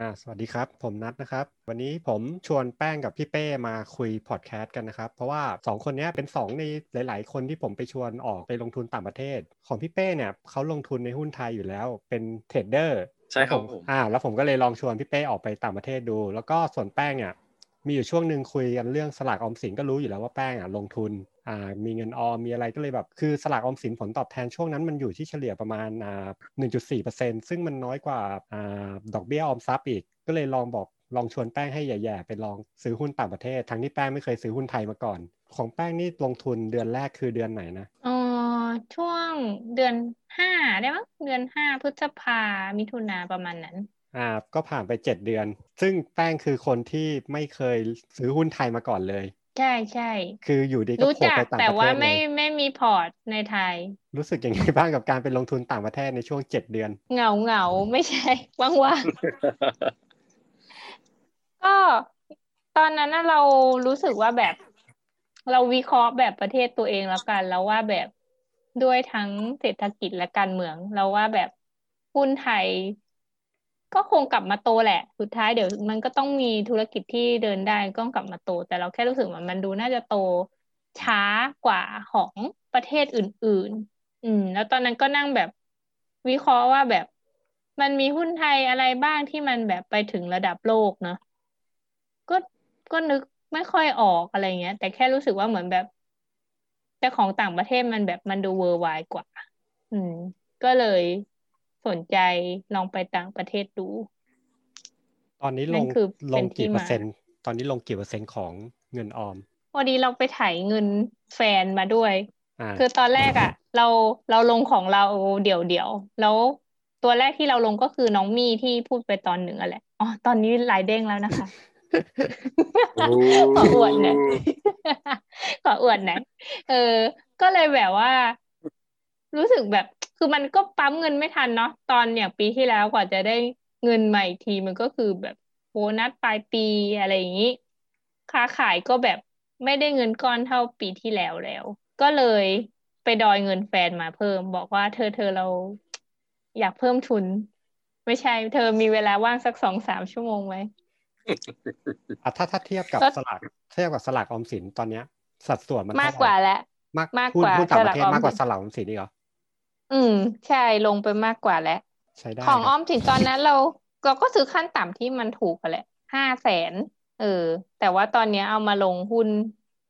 อ่าสวัสดีครับ ผมนัทนะครับ วันนี้ผมชวนแป้งกับพี่เป้มาคุยพอดแคสต์กันนะครับ เพราะว่า 2 คนนี้เป็น 2 ในหลาย ๆ คนที่ผมไปชวนออกไปลงทุนต่างประเทศ ของพี่เป้เนี่ยเขาลงทุนในหุ้นไทยอยู่แล้วเป็นเทรดเดอร์ใช่ครับแล้วผมอ่าแล้วผมก็เลยลองชวนพี่เป้ออกไปต่างประเทศดู แล้วก็ส่วนแป้งเนี่ย มีอยู่ช่วงหนึ่งคุยกันเรื่องสลากออมสินก็รู้อยู่แล้วว่าแป้งอะลงทุนอ่ามีเงินออมมีอะไรก็เลยแบบ คือสลากออมสินผลตอบแทนช่วงนั้นมันอยู่ที่เฉลี่ยประมาณอ่า1.4%ซึ่งมันน้อยกว่าอ่าดอกเบี้ยออมทรัพย์อีก ก็เลยลองบอกลองชวนแป้งให้แย่ๆไปลองซื้อหุ้นต่างประเทศ ทั้งที่แป้งไม่เคยซื้อหุ้นไทยมาก่อน ของแป้งนี่ลงทุนเดือนแรกคือเดือนไหนนะอ๋อช่วงเดือนห้าได้มั้งเดือนห้าพฤษภามิถุนาประมาณนั้น อ่าก็ผ่านไป7เดือน ซึ่งแป้งคือคนที่ไม่เคยซื้อหุ้นไทยมาก่อนเลย ใช่ใช่คืออยู่ดีก็รู้โผล่จักไปต่างแต่ประเทว่าศเลไม่ยไม่มีพอร์ตในไทย รู้สึกยังไงบ้างกับการไปลงทุนต่างประเทศในช่วง7เดือน เหงาเหงาไม่ใช่ ว่างๆ ก็ตอนนั้นน่ะเรารู้สึกว่าแบบ เราวิเคราะห์แบบประเทศตัวเองแล้วกัน แล้วว่าแบบด้วยทั้งเศรษฐกิจและการเมือง เราว่าแบบหุ้นไทย ก็คงกลับมาโตแหละ สุดท้ายเดี๋ยวมันก็ต้องมีธุรกิจที่เดินได้ก็กลับมาโต แต่เราแค่รู้สึกว่ามันดูน่าจะโตช้ากว่าของประเทศอื่น ๆ อืม แล้วตอนนั้นก็นั่งแบบวิเคราะห์ว่าแบบมันมีหุ้นไทยอะไรบ้างที่มันแบบไปถึงระดับโลกเนาะก็ก็นึกไม่ค่อยออกอะไรเงี้ย แต่แค่รู้สึกว่าเหมือนแบบ แต่ของต่างประเทศมันแบบมันดูเวอร์ไวกว่า อืม ก็เลย สนใจลองไปต่างประเทศดู ตอนนี้ลนั่งนคือลเป็งนที่กี่เปอมาร์เซ็นต์ ตอนนี้ลงกี่เปอร์เซ็นต์ของเงินออม พอดีเราไปไถเงินแฟนมาด้วยอ่าคือตอนแรกอะ เราเราลงของเราเดี่ยวเดี่ยวๆแล้วตัวแรกที่เราลงก็คือน้องมี่ที่พูดไปตอนหนึ่งอะแหละอ๋อตอนนี้ลายเด้งแล้วนะคะขออวดหน่อยขออวดหน่อยเออ ก็เลยแบบว่า รู้สึกแบบ คือมันก็ปั๊มเงินไม่ทันเนาะตอนอย่างปีที่แล้วกว่าจะได้เงินใหม่อีกทีมันก็คือแบบโบนัสปลายปีอะไรอย่างนี้ ค้าขายก็แบบไม่ได้เงินก้อนเท่าปีที่แล้วแล้ว ก็เลยไปดอยเงินแฟนมาเพิ่ม บอกว่าเธอเธอเราอยากเพิ่มทุน ไม่ใช่ เธอมีเวลาว่างสักสองสามชั่วโมงไหมอะถ้าถ้าเทียบกับก็สลากเทียบกับสลากออมสินตอนเนี้ย สัดส่วนมันมากเท่กว่าไหร่แล้วมากมากหุ้นกว่าหุ้นต่างประเทศสลากออมมากกว่าสินสลากออมสินอีกเหรอ อืม ใช่ลงไปมากกว่าแล้ว ใช้ได้ของนะออมสินตอนนั้นเราเราก็ซื้อขั้นต่ำที่มันถูกกันแหละห้าแสนเออ แต่ว่าตอนเนี้ยเอามาลงหุ้น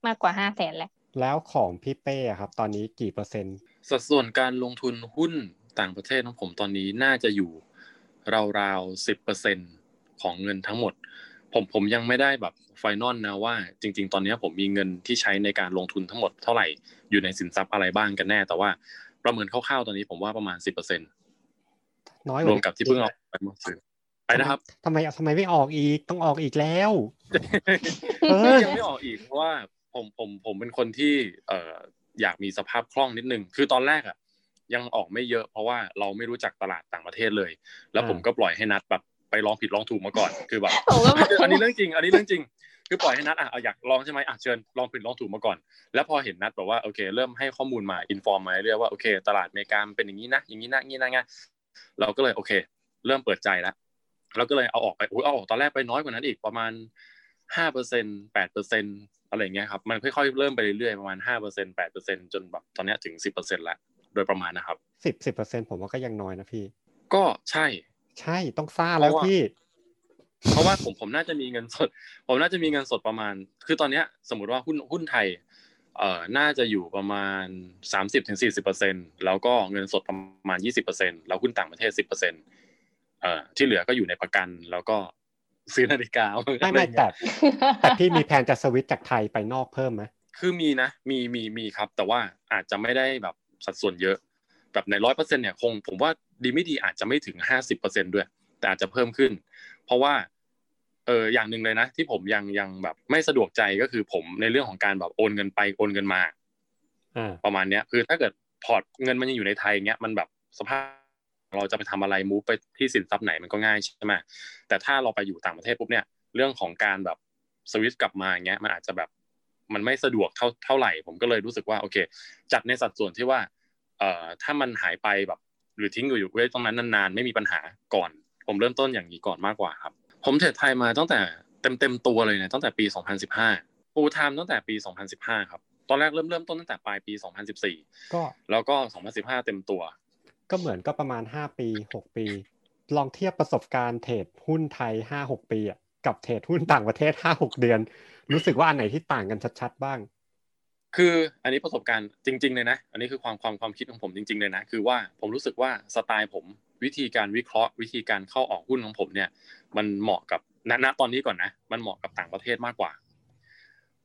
มากกว่าห้าแสนแหละแล้วของพี่เป้อะครับ ตอนนี้กี่เปอร์เซ็นต์ สัดส่วนการลงทุนหุ้นต่างประเทศของผมตอนนี้น่าจะอยู่ ราวๆสิบเปอร์เซ็นของเงินทั้งหมด ผมผมยังไม่ได้แบบไฟนอลนะว่า จริง ๆ ตอนนี้ผมมีเงินที่ใช้ในการลงทุนทั้งหมดเท่าไหร่อยู่ในสินทรัพย์อะไรบ้างกันแน่ แต่ว่า ประเมินคร่าวๆตอนนี้ผมว่าประมาณสิบเปอร์เซ็นน้อยกรวว่ามกับที่เพิ่งเอาไปเมื่อคืนไปนะครับทำไมทำไมไม่ออกอีกต้องออกอีกแล้วเออยังไม่ออกอีกเพราะว่าผมผมผมเป็นคนที่เอ่ออยากมีสภาพคล่องนิดนึง คือตอนแรกอะ ยังออกไม่เยอะ เพราะว่าเราไม่รู้จักตลาดต่างประเทศเลย แล้วผมก็ปล่อยให้นัดแบบไปลองผิดลองถูกมาก่อนคือแบบผมก็บอกอันนี้เรื่องจริง อันนี้เรื่องจริง คือปล่อยให้นัดอะเอาอยากลองใช่ไหมอะเชิญลองผิดลองถูกมาก่อน แล้วพอเห็นนัดแบบว่าโอเค เริ่มให้ข้อมูลมา inform มาเรื่อยๆว่าโอเค ตลาดอเมริกามันเป็นอย่างนี้นะอย่างนี้นะอย่างนี้นะไงเราก็เลยโอเค เริ่มเปิดใจแล้วเราก็เลยเอาออกไปโอ้ยเอาออกตอนแรกไปน้อยกว่านั้นอีกประมาณห้าเปอร์เซ็นแปดเปอร์เซ็นอะไรอย่างเงี้ยครับมันค่อยๆเริ่มไปเรื่อยๆประมาณห้าเปอร์เซ็นแปดเปอร์เซ็นจนแบบตอนเนี้ยถึงสิบเปอร์เซ็นแล้วโดยประมาณนะครับสสิบสิบเปอร์เซ็นต์ผมว่าก็ยังน้อยนะพี่ ก็ใช่ ใช่ต้องซ่าแล้วเพราะว่าพี่ เพราะว่าผมผมน่าจะมีเงินสด ผมน่าจะมีเงินสดประมาณ คือตอนเนี้ยสมมติว่าหุ้นหุ้นไทยเอ่อน่าจะอยู่ประมาณสามสิบถึงสี่สิบเปอร์เซ็นแล้วก็เงินสดประมาณยี่สิบเปอร์เซ็นแล้วหุ้นต่างประเทศสิบเปอร์เซ็นเอ่อที่เหลือก็อยู่ในประกันแล้วก็ซื้อนาฬิกาไม่ไม่แต่แต่พี่มีแผนจะสวิตช์จากไทยไปนอกเพิ่มไหมคือมีนะมีมีมีครับ แต่ว่าอาจจะไม่ได้แบบสัดส่วนเยอะ แบบในร้อยเปอร์เซ็นเนี่ยคง ผมว่าดีไม่ดีอาจจะไม่ถึงห้าสิบเปอร์เซ็นด้วย แต่อาจจะเพิ่มขึ้น เพราะว่า เอออย่างหนึ่งเลยนะ ที่ผมยังยังแบบไม่สะดวกใจก็คือผมในเรื่องของการแบบโอนเงินไปโอนเงินมาอ่าประมาณเนี้ยคือถ้าเกิดพอร์ตเงินมันยังอยู่ในไทยเงี้ยมันแบบสภาพเราจะไปทำอะไรมูฟไปที่สินทรัพย์ไหนมันก็ง่ายใช่ไหมแต่ถ้าเราไปอยู่ต่างประเทศปุ๊บเนี่ยเรื่องของการแบบสวิตช์กลับมาเงี้ยมันอาจจะแบบมันไม่สะดวกเท่าเท่าไหร่ ผมก็เลยรู้สึกว่าโอเค จัดในสัดส่วนที่ว่าเอ่อถ้ามันหายไปแบบ หรือทิ้งอยู่ไว้ตรงนั้นนานๆ ไม่มีปัญหาก่อนโอผมเริ่มต้นอย่างนี้ก่อนมากกว่าครับ ผมเทรดไทยมาตั้งแต่เต็มเต็มตัวเลยเนี่ยตั้งแต่ปี 2015ฟูลไทม์ตั้งแต่ปี 2015 ครับตอนแรกเริ่มเริ่มต้นตั้งแต่ปลายปี 2014 ก็แล้วก็ 2015 เต็มตัว ก็เหมือนก็ประมาณห้าปีหกปี ลองเทียบประสบการณ์เทรดหุ้นไทยห้าหกปีอะกับเทรดหุ้นต่างประเทศห้าหกเดือน รู้สึกว่าอันไหนที่ต่างกันชัดๆบ้าง คืออันนี้ประสบการณ์จริง ๆ เลยนะ อันนี้คือความความความคิดของผมจริง ๆ เลยนะ คือว่าผมรู้สึกว่าสไตล์ผม วิธีการวิเคราะห์ วิธีการเข้าออกหุ้นของผมเนี่ย มันเหมาะกับณณตอนนี้ก่อนนะ มันเหมาะกับต่างประเทศมากกว่า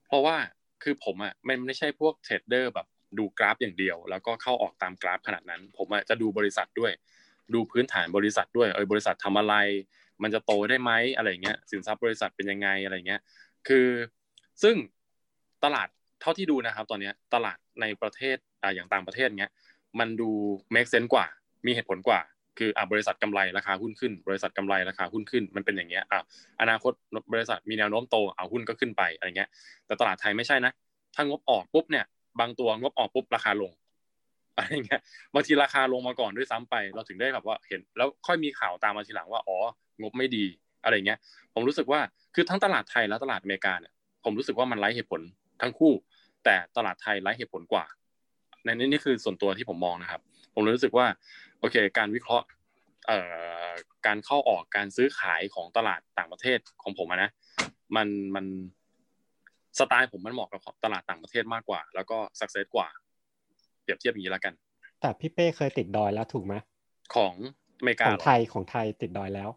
เพราะว่าคือผมอะมันไม่ใช่พวกเทรดเดอร์แบบดูกราฟอย่างเดียว แล้วก็เข้าออกตามกราฟขนาดนั้น ผมอะจะดูบริษัทด้วย ดูพื้นฐานบริษัทด้วยเออบริษัททำอะไร มันจะโตได้ไหมอะไรเงี้ยสินทรัพย์บริษัทเป็นยังไงอะไรเงี้ยคือซึ่งตลาดเท่าที่ดูนะครับ ตอนนี้ตลาดในประเทศอ่าอย่างต่างประเทศเงี้ยมันดู make sense กว่า มีเหตุผลกว่า คืออ่าบริษัทกำไรราคาหุ้นขึ้น บริษัทกำไรราคาหุ้นขึ้น มันเป็นอย่างเงี้ยอ่าอนาคตบริษัทมีแนวโน้มโตเอาหุ้นก็ขึ้นไปอะไรเงี้ย แต่ตลาดไทยไม่ใช่นะ ถ้างบออกปุ๊บเนี่ยบางตัวงบออกปุ๊บราคาลงอะไรเงี้ยบางทีราคาลงมาก่อนด้วยซ้ำไป เราถึงได้แบบว่าเห็น แล้วค่อยมีข่าวตามมาทีหลังว่าอ๋องบไม่ดีอะไรเงี้ย ผมรู้สึกว่าคือทั้งตลาดไทยและตลาดอเมริกาเนี่ยผมรู้สึกว่ามันไร้เหตุผลทั้งคู่ แต่ตลาดไทยไร้เหตุผลกว่าในนี้นี่คือส่วนตัวที่ผมมองนะครับ ผมรู้สึกว่า อเคการวิเคราะห์เอ่อการเข้าออกการซื้อขายของตลาดต่างประเทศของผมนะมันมันสไตล์ผมมันเหมาะกับตลาดต่างประเทศมากกว่า แล้วก็ success กว่า เปรียบเทียบอย่างนี้แล้วกัน แต่พี่เป้เคยติดดอยแล้วถูกไหมของอเมริกาของไทยของไทยติดดอยแล้ว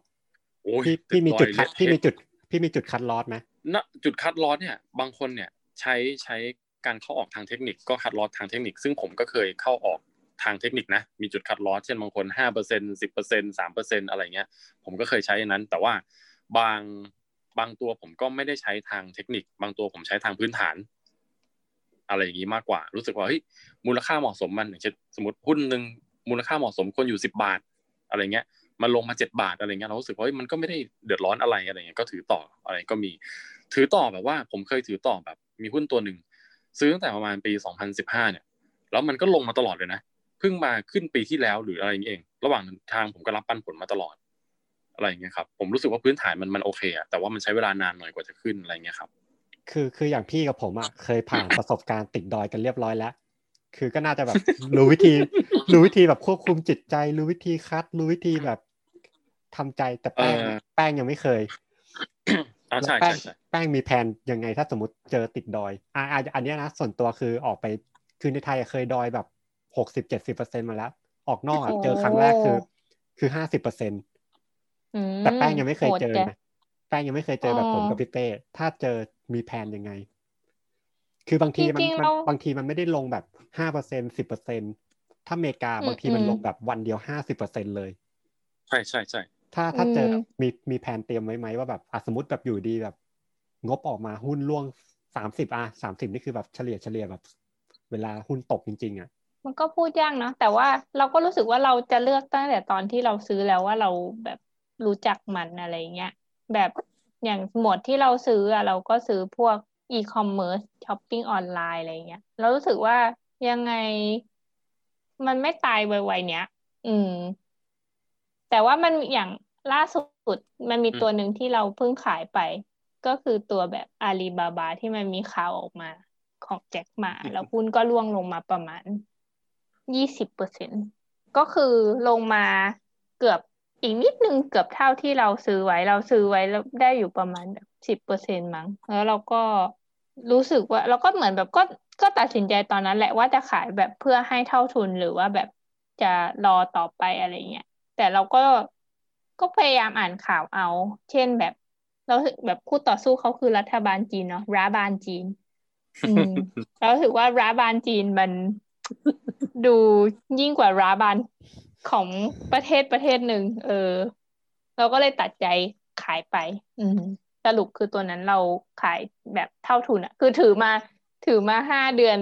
โอ้ยพี่พี่มีจุด cut ติพี่อยมีจุดพี่มีจุด cut loss ไหมณจุด cut loss เนี่ย บางคนเนี่ยใช้ใช้การเข้าออกทางเทคนิคก็ cut loss ทางเทคนิค ซึ่งผมก็เคยเข้าออก ทางเทคนิคนะ มีจุด cut loss เช่นบางคนห้าเปอร์เซ็นสิบเปอร์เซ็นสามเปอร์เซ็นอะไรเงี้ย ผมก็เคยใช้อันนั้น แต่ว่าบางบางตัวผมก็ไม่ได้ใช้ทางเทคนิค บางตัวผมใช้ทางพื้นฐาน อะไรอย่างนี้มากกว่า รู้สึกว่าเฮ้ยมูลค่าเหมาะสมมันอย่างเช่นสมมติหุ้นหนึ่งมูลค่าเหมาะสมคนอยู่สิบบาท อะไรเงี้ยมันลงมาเจ็ดบาทอะไรเงี้ยเรารู้สึกว่าเฮ้ยมันก็ไม่ได้เดือดร้อนอะไรอะไรเงี้ยก็ถือต่ออะไรก็มี ถือต่อแบบว่า ผมเคยถือต่อแบบ มีหุ้นตัวหนึ่งซื้อตั้งแต่ประมาณปี 2015 เนี่ย แล้วมันก็ลงมาตลอดเลยนะ เพิ่งมาขึ้นปีที่แล้วหรืออะไรอย่างเงี้ยเอง ระหว่างทางผมก็รับปันผลมาตลอด อะไรอย่างเงี้ยครับ ผมรู้สึกว่าพื้นฐานมันมันโอเคอะแต่ว่ามันใช้เวลานานหน่อยกว่าจะขึ้นอะไรเงี้ยครับ คือคืออย่างพี่กับผมอะเคยผ่านประสบการณ์ติดดอยกันเรียบร้อยแล้ว คือก็น่าจะแบบรู้วิธีรู้วิธีแบบควบคุมจิตใจ รู้วิธีคัด รู้วิธีแบบทำใจแต่แป้งเออแป้งยังไม่เคยอ่าใช่แล้วแป้ใช่งใช่แป้งมีแผนยังไงถ้าสมมติเจอติดดอยอ่าอ่าอันเนี้ยนะส่วนตัวคือออกไปคือในไทยอะเคยดอยแบบ หกสิบเจ็ดสิบเปอร์เซ็นมาแล้ว ออกนอกอะโอ้เจอครั้งแรกคือ คือห้าสิบเปอร์เซ็นอืมแต่แป้งยังไม่เคยเจอโหดจังนะแป้งยังไม่เคยเจอแบบผมอ๋อกับพี่เป้ถ้าเจอมีแผนยังไง คือบางทีมันจริงๆมันเราบางทีมันไม่ได้ลงแบบห้าเปอร์เซ็นสิบเปอร์เซ็นถ้าอเมริกาอืมบางทีมันอืมลงแบบวันเดียวห้าสิบเปอร์เซ็นเลย ใช่ใช่ใช่ถ้าถ้าเจออมแบบมีมีแผนเตรียมไว้ไหมว่าแบบอะสมมติแบบอยู่ดีแบบ งบออกมาหุ้นร่วงสามสิบอะสามสิบนี่คือแบบเฉลี่ยเฉลี่ยแบบ เวลาหุ้นตกจริง ๆ อะ มันก็พูดยากเนาะแต่ว่าเราก็รู้สึกว่าเราจะเลือกตั้งแต่ตอนที่เราซื้อแล้วว่าเราแบบรู้จักมันอะไรเงี้ยแบบอย่างหมวดที่เราซื้ออะเราก็ซื้อพวกอีคอมเมิร์ซช้อปปิ้งออนไลน์อะไรเงี้ยเรารู้สึกว่ายังไงมันไม่ตายไวๆเนี้ย อืม แต่ว่ามันอย่างล่าสุดมันมีตัวหนึ่งที่เราเพิ่งขายไป ก็คือตัวแบบอาลีบาบาที่มันมีข่าวออกมาของแจ็คหมา แล้วหุ้นก็ร่วงลงมาประมาณ ยี่สิบเปอร์เซ็นก็คือลงมาเกือบอีกนิดนึงเกือบเท่าที่เราซื้อไว้เราซื้อไว้แล้วได้อยู่ประมาณแบบสิบเปอร์เซ็นมั้ง แล้วเราก็รู้สึกว่าเราก็เหมือนแบบก็ก็ตัดสินใจตอนนั้นแหละว่าจะขายแบบเพื่อให้เท่าทุนหรือว่าแบบจะรอต่อไปอะไรเงี้ยแต่เราก็ก็พยายามอ่านข่าวเอา เช่นแบบเรารู้สึกแบบคู่ต่อสู้เขาคือรัฐบาลจีนเนาะรัฐบาลจีนอืมเรารู้สึกว่ารัฐบาลจีนมัน ดูยิ่งกว่ารัฐบาลของประเทศประเทศหนึ่งเออ เราก็เลยตัดใจขายไป อืมสรุปคือตัวนั้นเราขายแบบเท่าทุนอะคือถือมาถือมาห้าเดือน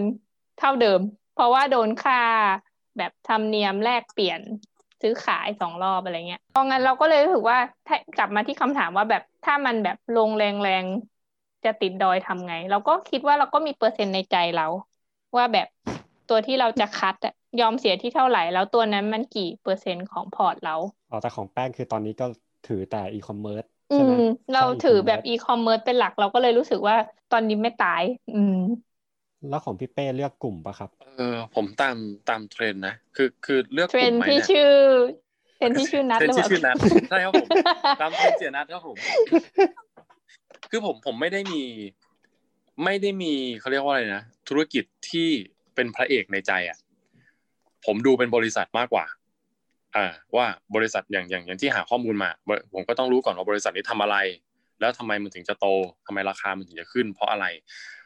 เท่าเดิม เพราะว่าโดนค่าแบบธรรมเนียมแลกเปลี่ยนซื้อขายสองรอบอะไรเงี้ยเพราะงั้นเราก็เลยรู้สึกว่าถ้ากลับมาที่คำถามว่าแบบถ้ามันแบบลงแรงๆจะติดดอยทำไง เราก็คิดว่าเราก็มีเปอร์เซ็นต์ในใจเรา ว่าแบบ ตัวที่เราจะ cut อะยอมเสียที่เท่าไหร่ แล้วตัวนั้นมันกี่เปอร์เซ็นต์ของพอร์ตเราอ๋อแต่ของแป้งคือตอนนี้ก็ถือแต่อีคอมเมิร์ซอืใช่ไหมมเราใช่ถือแบบ e-commerce อีคอมเมิร์ซเป็นหลักเราก็เลยรู้สึกว่าตอนนี้ไม่ตาย อืมแล้วของพี่เป้เลือกกลุ่มปะครับ เออ ผมตามตามเทรนด์นะ คือคือเลือกเทรกลุ่นมด์ไหมที่เนี่ยชื่อเทรนด์ที่ชื่อนัดเทรนหรือด์เปที่ล่าชื่อนัดใช่ครับผมตามเทรนด์เสียนัดครับผม คือผมผมไม่ได้มี ไม่ได้มีเขาเรียกว่าอะไรนะธุรกิจที่ เป็นพระเอกในใจอะผมดูเป็นบริษัทมากกว่า อ่า ว่าบริษัทอย่างอย่างอย่างที่หาข้อมูลมา ผมก็ต้องรู้ก่อนว่าบริษัทนี้ทำอะไร แล้วทำไมมันถึงจะโตทำไมราคามันถึงจะขึ้น เพราะอะไร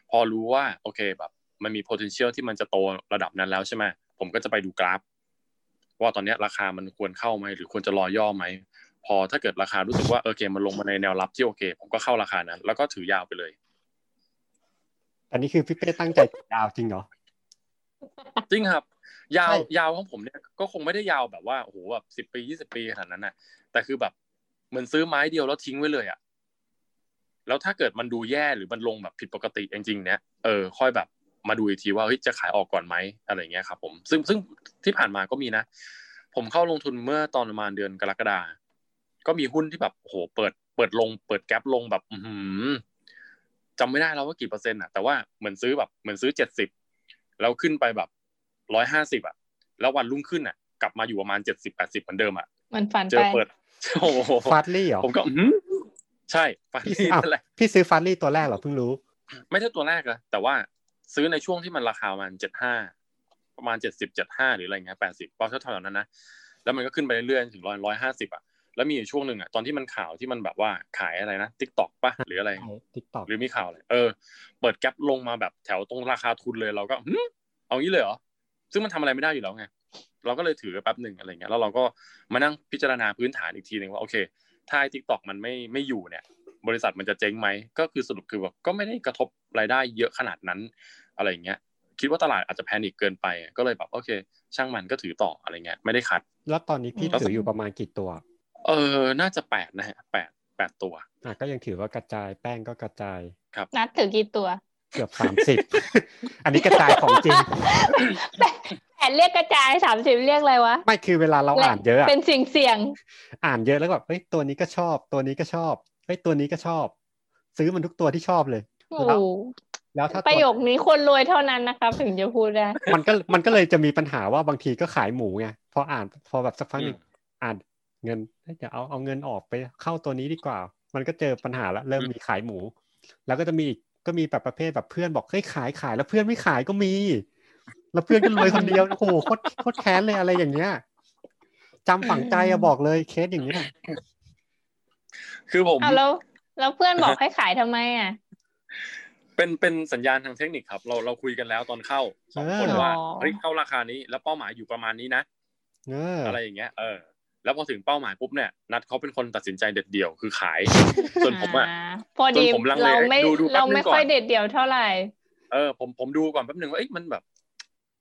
พอรู้ว่าโอเคแบบมันมี potential ที่มันจะโตระดับนั้นแล้วใช่ไหมผมก็จะไปดูกราฟ ว่าตอนนี้ราคามันควรเข้าไหมหรือควรจะรอย่อไหม พอถ้าเกิดราคารู้สึกว่าโอเค มันลงมาในแนวรับที่โอเค ผมก็เข้าราคานั้น แล้วก็ถือยาวไปเลยแต่นี่คือพี่เป้ตั้งใจถือยาวจริงเหรอ จริงครับ ยาวใช่ยาวของผมเนี่ยก็คงไม่ได้ยาวแบบว่าโอ้โหแบบสิบปียี่สิบปีขนาดนั้นน่ะแต่คือแบบเหมือนซื้อไม้เดียวแล้วทิ้งไว้เลยอะแล้วถ้าเกิดมันดูแย่หรือมันลงแบบผิดปกติจริงๆเนี่ยเออค่อยแบบมาดูอีกทีว่าเฮ้ยจะขายออกก่อนไหมอะไรเงี้ยครับผมซึ่งซึ่งที่ผ่านมาก็มีนะ ผมเข้าลงทุนเมื่อตอนประมาณเดือนกรกฎาก็มีหุ้นที่แบบโอ้โหเปิด เปิดลง เปิดแกลบลงแบบ อือหือจำไม่ได้แล้วว่ากี่เปอร์เซ็นต์อะแต่ว่าเหมือนซื้อแบบเหมือนซื้อเจ็ดสิบ แล้วขึ้นไปแบบร้อยห้าสิบอะ แล้ววันรุ่งขึ้นอะ กลับมาอยู่ประมาณเจ็ดสิบแปดสิบเหมือนเดิมอะมันฝันเจไปอเปิดโอ้โหฟาดลี่เหรอผมก็อื้อหือใช่ฟาพี่ลี่อ้าวนั่นแหละพี่ซื้อฟาดลี่ตัวแรกเหรอเพิ่งรู้ ไม่ใช่ตัวแรกอะแต่ว่าซื้อในช่วงที่มันราคาประมาณเจ็ดห้าประมาณเจ็ดสิบเจ็ดห้าหรืออะไรเงี้ยแปดสิบประมาณเท่าๆนั้นนะแล้วมันก็ขึ้นไปเรื่อยๆถึงร้อยร้อยห้าสิบอะ แล้วมีอยู่ช่วงหนึ่งอะตอนที่มันข่าวที่มันแบบว่าขายอะไรนะ TikTok ปะหรืออะไร TikTok หรือมีข่าวอะไรเออ เปิด gap ลงมาแบบแถวตรงราคาทุนเลยเราก็หึเอางี้เลยเหรอซึ่งมันทำอะไรไม่ได้อยู่แล้วไงเราก็เลยถือแป๊บหนึ่งอะไรเงี้ยแล้วเราก็มานั่งพิจารณาพื้นฐานอีกทีหนึ่งว่าโอเค ถ้าไอ้ TikTok มันไม่ไม่อยู่เนี่ย บริษัทมันจะเจ๊งไหมก็คือสรุปคือแบบก็ไม่ได้กระทบรายได้เยอะขนาดนั้นอะไรเงี้ยคิดว่าตลาดอาจจะ panic เกินไปก็เลยแบบโอเค ช่างมันก็ถือต่ออะไรเงี้ยไม่ได้ cut แล้วตอนนี้พี่อืมถืออยู่ประมาณกี่ตัว เออ น่าจะแปดนะฮะแปดแปดตัวอะก็ยังถือว่ากระจายแป้งก็กระจายนัดถือกี่ตัว เกือบสามสิบอันนี้กระจายของจริงแปดเรียกกระจายสามสิบเรียกอะไรวะ ไม่คือเวลาเราอ่านเยอะอะเป็นเสียงเสียง อ่านเยอะแล้วก็แบบเฮ้ยตัวนี้ก็ชอบ ตัวนี้ก็ชอบเฮ้ยตัวนี้ก็ชอบ ซื้อมันทุกตัวที่ชอบเลยโอ้โหแล้วถ้าปตัวระโยคนี้คนรวยเท่านั้นนะครับถึงจะพูดได้ มันก็มันก็เลยจะมีปัญหาว่าบางทีก็ขายหมูไงพออ่านพอแบบสักพักหนึ่งอ่าน เงินเฮ้ยเดี๋ยวเอาเอาเงินออกไปเข้าตัวนี้ดีกว่า มันก็เจอปัญหาแล้วเริ่มมีขายหมู แล้วก็จะมีอีกก็มีแบบประเภทแบบเพื่อนบอกเฮ้ยขายขายแล้วเพื่อนไม่ขายก็มี แล้วเพื่อนก็รวยคนเดียวโอ้โหโคตรโคตรแค้นเลยอะไรอย่างเงี้ยจำฝังใจอะบอกเลยเคสอย่างเงี้ยคือผมอ้าวแล้วแล้วเพื่อนบอกให้ขายทำไมอะเป็นเป็นสัญญาณทางเทคนิคครับ เราเราคุยกันแล้วตอนเข้าสองคนเออว่าอ๋อเฮ้ยเข้าราคานี้ แล้วเป้าหมายอยู่ประมาณนี้นะเอออะไรอย่างเงี้ย เออ แล้วพอถึงเป้าหมายปุ๊บเนี่ยนัดเขาเป็นคนตัดสินใจเด็ดเดี่ยวคือขาย ส่วนผมอะาพอดีส่วนผมลังเลเราไม่ดูดูแป๊บเรานึงไม่ก่อนค่อยเด็ดเดี่ยวเท่าไหร่เออผมผมดูก่อนแป๊บหนึ่งว่าเอ้ยมันแบบ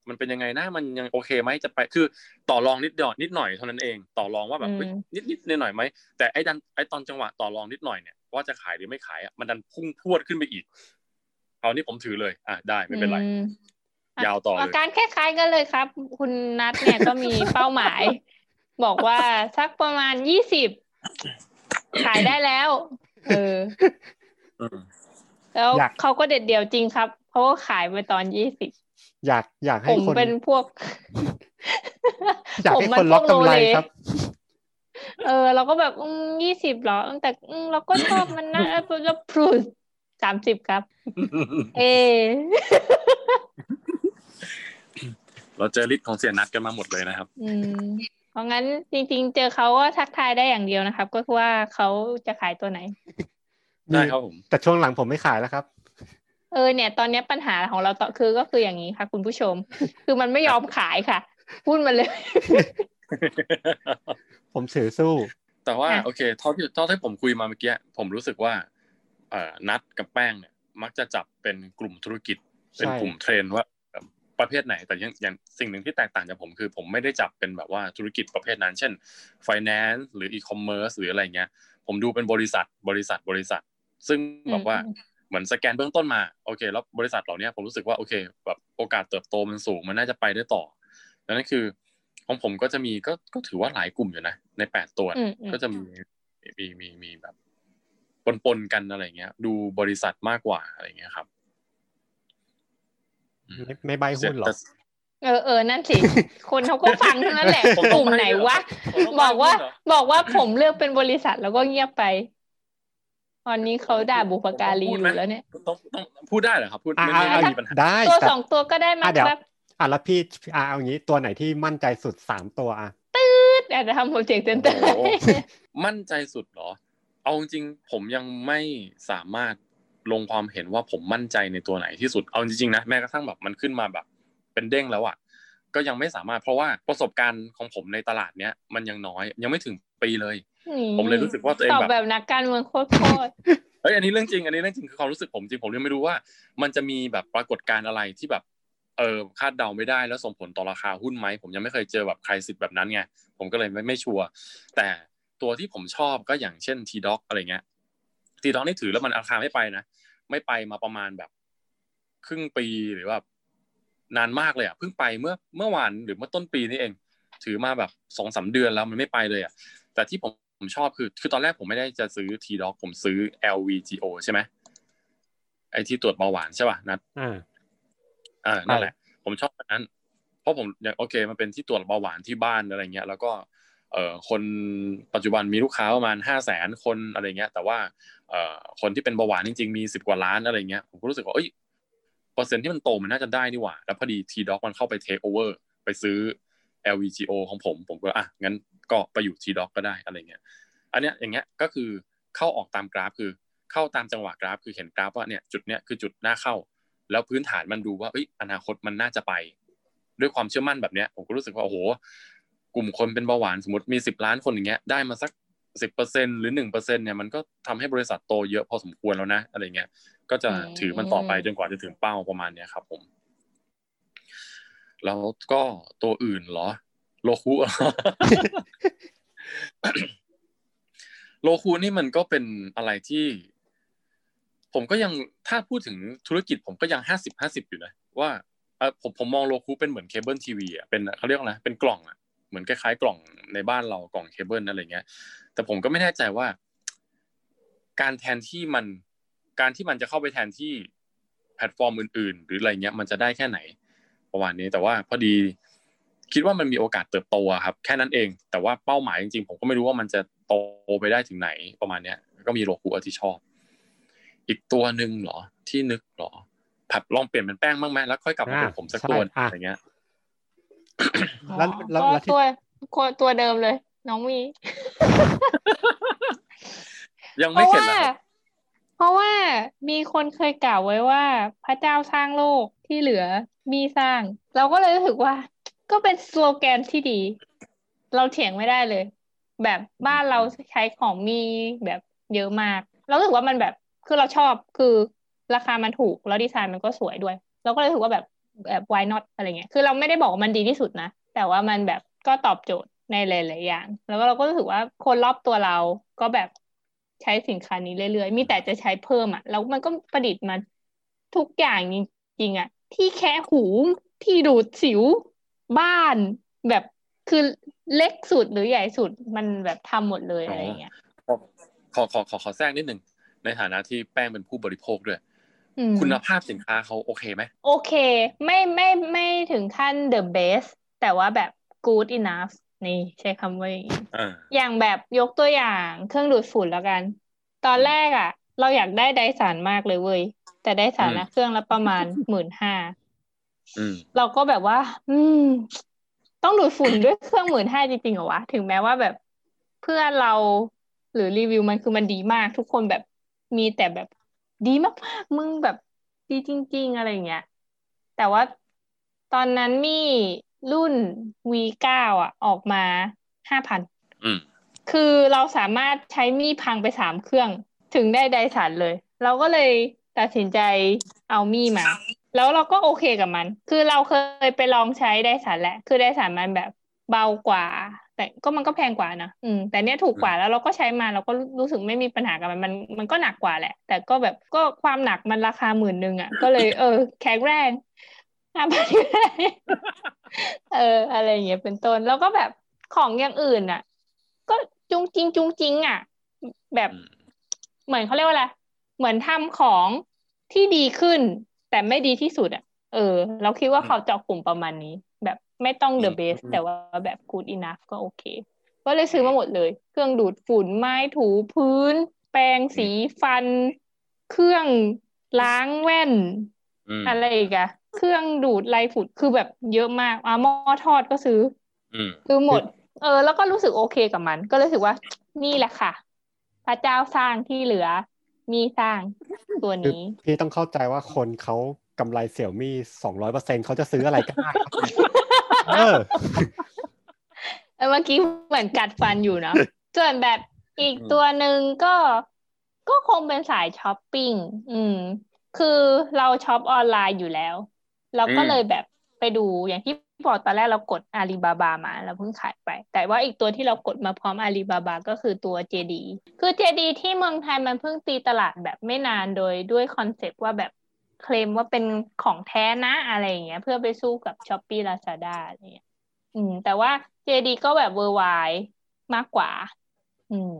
มันเป็นยังไงนะมันยังโอเคไหมจะไปคือต่อรองนิดเดียวนิดหน่อยเท่านั้นเอง ต่อรองว่าแบบอืมเฮ้ยนิดนิดหน่อยหน่อยไหมแต่ไอ้ดันไอ้ตอนจังหวะต่อรองนิดหน่อยเนี่ยว่าจะขายหรือไม่ขายอะมันดันพุ่งพรวดขึ้นไปอีกเอานี่ผมถือเลยอะได้ไม่เป็นไรอืมยาวต่อเลยอาการคล้ายๆกันเลยครับ คุณนัทเนี่ยก็มีเป้าหมาย บอกว่าสักประมาณยี่สิบขายได้แล้ว เอออืมแล้วอยากเขาก็เด็ดเดี่ยวจริงครับเพราะว่าขายไปตอนยี่สิบอยากอยากผให้มคนเป็นพวก อยากให้ผมมัคนนล็อกพวกกำไรโลเลครับ เออ เราก็แบบอืมยี่สิบเหรอ แต่อืมเราก็ชอบมันนะแล้วแล้วพรูสามสิบครับ เอ เราเจอ list ของเสี่ยนัดกันมาหมดเลยนะครับอืม เพราะงั้นจริง ๆ เจอเขาก็ทักทายได้อย่างเดียวนะครับ ก็คือว่าเขาจะขายตัวไหน ได้ครับผมแต่ช่วงหลังผมไม่ขายแล้วครับ เออเนี่ย ตอนนี้ปัญหาของเราต่อคือก็คืออย่างนี้ค่ะ คุณผู้ชม คือมันไม่ยอมขายค่ะ พูดมาเลย ผมถือสู้ แต่ว่าอะโอเคเท่าที่เท่าที่ผมคุยมาเมื่อกี้ผมรู้สึกว่าเอ่อนัดกับแป้งเนี่ย มักจะจับเป็นกลุ่มธุรกิจเป็นกลุ่มเทรนด์ว่าเอ่อ ประเภทไหน แต่ยังอย่างสิ่งหนึ่งที่แตกต่างจากผมคือ ผมไม่ได้จับเป็นแบบว่าธุรกิจประเภทนั้น เช่น finance หรือ e-commerce หรืออะไรเงี้ย ผมดูเป็นบริษัทบริษัทบริษัท ซึ่งแบบว่าอืมเหมือนสแกนเบื้องต้นมาโอเคแล้วบริษัทเหล่านี้ผมรู้สึกว่าโอเคแบบโอกาสเติบโตมันสูงมันน่าจะไปได้ต่อดังนั้นคือของผมก็จะมีก็ก็ถือว่าหลายกลุ่มอยู่นะในแปดตัวอืมอืมก็จะมีมีมีมีแบบปนๆกันอะไรเงี้ย ดูบริษัทมากกว่าอะไรเงี้ยครับ ไม่ไม่ใบหุ้นหรอแต่เออเออนั่นสิ คนเขาก็ฟังทั้งนั้นแหละผมกต้องลุ่มไหนวะผมต้องบอกว่าไปเหรอบอกว่าผมเลือกเป็นบริษัทแล้วก็เงียบไป ตอนนี้เขาด่าบุพการีอยู่แล้วเนี่ยต้องต้องพูดได้เหรอครับพูดอ่าไม่ไม่อ่าไม่มีปัญหาได้ตัวแต่สองตัวก็ได้มาอะเดี๋ยวครับอะแล้วพี่อะเอางี้ตัวไหนที่มั่นใจสุดสามตัวอะอาจจะทำโปรเจกต์เซ็นเตอร์โอ้โหมั่นใจสุดเหรอ เอาจริงๆผมยังไม่สามารถ ลงความเห็นว่าผมมั่นใจในตัวไหนที่สุด เอาจริงๆนะแม้กระทั่งแบบมันขึ้นมาแบบ เป็นเด้งแล้วอะก็ยังไม่สามารถเพราะว่าประสบการณ์ของผมในตลาดเนี้ยมันยังน้อย ยังไม่ถึงปีเลย ผมเลยรู้สึกว่าตัวเองตอบแบบแบบนักการเมืองโคตรเฮ้ยอันนี้เรื่องจริง อันนี้เรื่องจริงคือความรู้สึกผมจริงผมยังไม่รู้ว่า มันจะมีแบบปรากฏการณ์อะไรที่แบบเออคาดเดาไม่ได้แล้วส่งผลต่อราคาหุ้นไหมผมยังไม่เคยเจอแบบใครสิทธิ์แบบนั้นไงผมก็เลยไม่ไม่ชัวร์แต่ตัวที่ผมชอบก็อย่างเช่น T Doc อะไรเงี้ย T Doc นี่ถือแล้วมันราคาไม่ไปนะไม่ไปมาประมาณแบบ ครึ่งปีหรือว่านานมากเลยอะเพิ่งไปเมื่อเมื่อวานหรือเมื่อต้นปีนี่เอง ถือมาแบบสองสามเดือนแล้วมันไม่ไปเลยอะแต่ที่ผมผมชอบคือคือตอนแรกผมไม่ได้จะซื้อ TDOC ผมซื้อ LVGO ใช่ไหมไอที่ตรวจเบาหวานใช่ป่ะนัดอ่าอ่านั่นแหละ ผมชอบอันนั้น เพราะผมอย่างโอเค มันเป็นที่ตรวจเบาหวานที่บ้านอะไรเงี้ย แล้วก็ เอ่อคนปัจจุบันมีลูกค้าประมาณห้าแสนคนอะไรเงี้ย แต่ว่าเอ่อคนที่เป็นเบาหวานจริงๆมีสิบกว่าล้านอะไรเงี้ยผมก็รู้สึกว่าเอ้ยเปอร์เซ็นที่มันโตมันน่าจะได้นี่หว่า แล้วพอดี TDOC มันเข้าไปเทคโอเวอร์ไปซื้อ LVGO ของผม ผมก็อะงั้นก็ไปอยู่ทีด็อกก็ได้อะไรเงี้ยอันเนี้ยอย่างเงี้ยก็คือเข้าออกตามกราฟคือเข้าตามจังหวะกราฟ คือเห็นกราฟว่าเนี่ยจุดเนี้ยคือจุดหน้าเข้า แล้วพื้นฐานมันดูว่าเอ้ยอนาคตมันน่าจะไป ด้วยความเชื่อมั่นแบบเนี้ยผมก็รู้สึกว่าโอ้โห กลุ่มคนเป็นเบาหวานสมมติมีสิบล้านคนอย่างเงี้ยได้มาสักสิบเปอร์เซ็นหรือหนึ่งเปอร์เซ็นเนี่ยมันก็ทำให้บริษัทโตเยอะพอสมควรแล้วนะอะไรเงี้ยก็จะถือมันต่อไปจนกว่าจะถึงเป้าประมาณเนี้ยครับผม แล้วก็ตัวอื่นเหรอ Roku เหรอ Roku นี่มันก็เป็นอะไรที่ ผมก็ยังถ้าพูดถึงธุรกิจผมก็ยังห้าสิบห้าสิบอยู่นะว่าผมผมมอง Roku เป็นเหมือนเคเบิลทีวีอะเป็นเขาเรียกว่าอะไรเป็นกล่องอะ เหมือนคล้ายๆกล่องในบ้านเรากล่องเคเบิลอะไรเงี้ย แต่ผมก็ไม่แน่ใจว่า การแทนที่มัน การที่มันจะเข้าไปแทนที่แพลตฟอร์มอื่น ๆ หรืออะไรเงี้ยมันจะได้แค่ไหนประมาณนี้ แต่ว่าพอดีคิดว่ามันมีโอกาสเติบโตอะครับ แค่นั้นเอง แต่ว่าเป้าหมายจริงๆผมก็ไม่รู้ว่ามันจะโตไปได้ถึงไหนประมาณเนี้ย ก็มี Roku ที่ชอบ อีกตัวหนึ่งเหรอที่นึกเหรอผลัดลองเปลี่ยนเป็นแป้งบ้างไหมแล้วค่อยกลับมาเป็นผมสักตัวหนึ่งอะไรเงี้ยๆ แล้วแล้วก็แล้วที่ตัวตัวเดิมเลย น้องมี ยังเพไม่ราะเข็ดว่าเหรอครับเพราะว่ามีคนเคยกล่าวไว้ว่า พระเจ้าสร้างโลกที่เหลือมีสร้าง เราก็เลยรู้สึกว่า ก็เป็นสโลแกนที่ดี เราเถียงไม่ได้เลย แบบบ้านเราใช้ของมีแบบเยอะมาก เรารู้สึกว่ามันแบบคือเราชอบคือราคามันถูกแล้วดีไซน์มันก็สวยด้วย เราก็เลยรู้สึกว่าแบบ แบบ why not อะไรเงี้ยคือเราไม่ได้บอกว่ามันดีที่สุดนะ แต่ว่ามันแบบก็ตอบโจทย์ในหลายๆอย่าง แล้วก็เราก็รู้สึกว่าคนรอบตัวเราก็แบบใช้สินค้านี้เรื่อยๆ มีแต่จะใช้เพิ่มอะ แล้วมันก็ประดิษฐ์มาทุกอย่างจริงๆอะ ที่แค่หู ที่ดูดสิว บ้าน แบบคือเล็กสุดหรือใหญ่สุดมันแบบทำหมดเลยอะไรเงี้ย ขอขอขอขอแทรกนิดหนึ่งในฐานะที่แป้งเป็นผู้บริโภคด้วย คุณภาพสินค้าเขาโอเคไหมโอเค ไม่ไม่ไม่ถึงขั้น the best แต่ว่าแบบ good enough นี่ใช้คำว่าอย่างนี้อ่าอย่างแบบยกตัวอย่างเครื่องดูดฝุ่นแล้วกัน ตอนแรกอะ เราอยากได้ไดสันมากเลยเว้ย แต่ไดสันนะเครื่องละประมาณหมื่นห้าอืมเราก็แบบว่า อืม ต้องดูดฝุ่นด้วยเครื่องหมื่นห้าจริงๆเหรอวะ ถึงแม้ว่าแบบเพื่อนเราหรือรีวิวมันคือมันดีมาก ทุกคนแบบมีแต่แบบ ดีมากๆมึงแบบดีจริง ๆ อะไรอย่างเงี้ย แต่ว่าตอนนั้นมีรุ่น V9 อะ ออกมาห้าพันอืมคือเราสามารถใช้มีดพังไปสามเครื่อง ถึงได้ไดสันเลย เราก็เลยตัดสินใจเอามีมา แล้วเราก็โอเคกับมัน คือเราเคยไปลองใช้ไดสันแหละ คือไดสันมันแบบเบากว่า แต่ก็มันก็แพงกว่านะอืมแต่เนี้ยถูกกว่าแล้วเราก็ใช้มาเราก็รู้สึกไม่มีปัญหากับมันมันมันก็หนักกว่าแหละ แต่ก็แบบก็ความหนักมันราคาหมื่นหนึ่งอะ ก็เลยเออแข็งแรงห้าพันก็ได้เออ อะไรอย่างเงี้ยเป็นต้นแล้วก็แบบของอย่างอื่นอะ ก็จุงจริงจุงจริงอะ แบบอืมเหมือนเขาเรียกว่าอะไรเหมือนทำของที่ดีขึ้น แต่ไม่ดีที่สุดอะ เออ เราคิดว่าเขาเจาะกลุ่มประมาณนี้ แบบไม่ต้อง the best แต่ว่าแบบ good enough ก็โอเค ก็เลยซื้อมาหมดเลย เครื่องดูดฝุ่นไม้ถูพื้น แปรงสีฟัน เครื่องล้างแว่นอืมอะไรอีกอะเครื่องดูดไรฝุ่นคือแบบเยอะมากอะหม้อทอดก็ซื้ออืมคือหมด เออ แล้วก็รู้สึกโอเคกับมัน ก็เลยรู้สึกว่านี่แหละค่ะ พระเจ้าสร้างที่เหลือ มีสร้างตัวคือนี้ พี่ต้องเข้าใจว่าคนเขา กำไรเสี่ยวมี่สองร้อยเปอร์เซ็นเขาจะซื้ออะไรก็ได้ครับเออเออเมื่อกี้เหมือนกัดฟันอยู่เนาะส่วนแบบอีกตัวหนึ่งก็ก็คงเป็นสายช้อปปิ้งอืม คือเราช็อปออนไลน์อยู่แล้ว เราก็อืมเลยแบบไปดูอย่างที่บอกตอนแรกเรากดอาลีบาบามาเราเพิ่งขายไป แต่ว่าอีกตัวที่เรากดมาพร้อมอาลีบาบาก็คือตัว JD คือ JD ที่เมืองไทยมันเพิ่งตีตลาดแบบไม่นานโดยด้วย concept ว่าแบบ เคลมว่าเป็นของแท้นะอะไรอย่างเงี้ย เพื่อไปสู้กับ Shopee Lazada อะไรเงี้ยอืม แต่ว่า JD ก็แบบเวอร์ไวมากกว่า อืม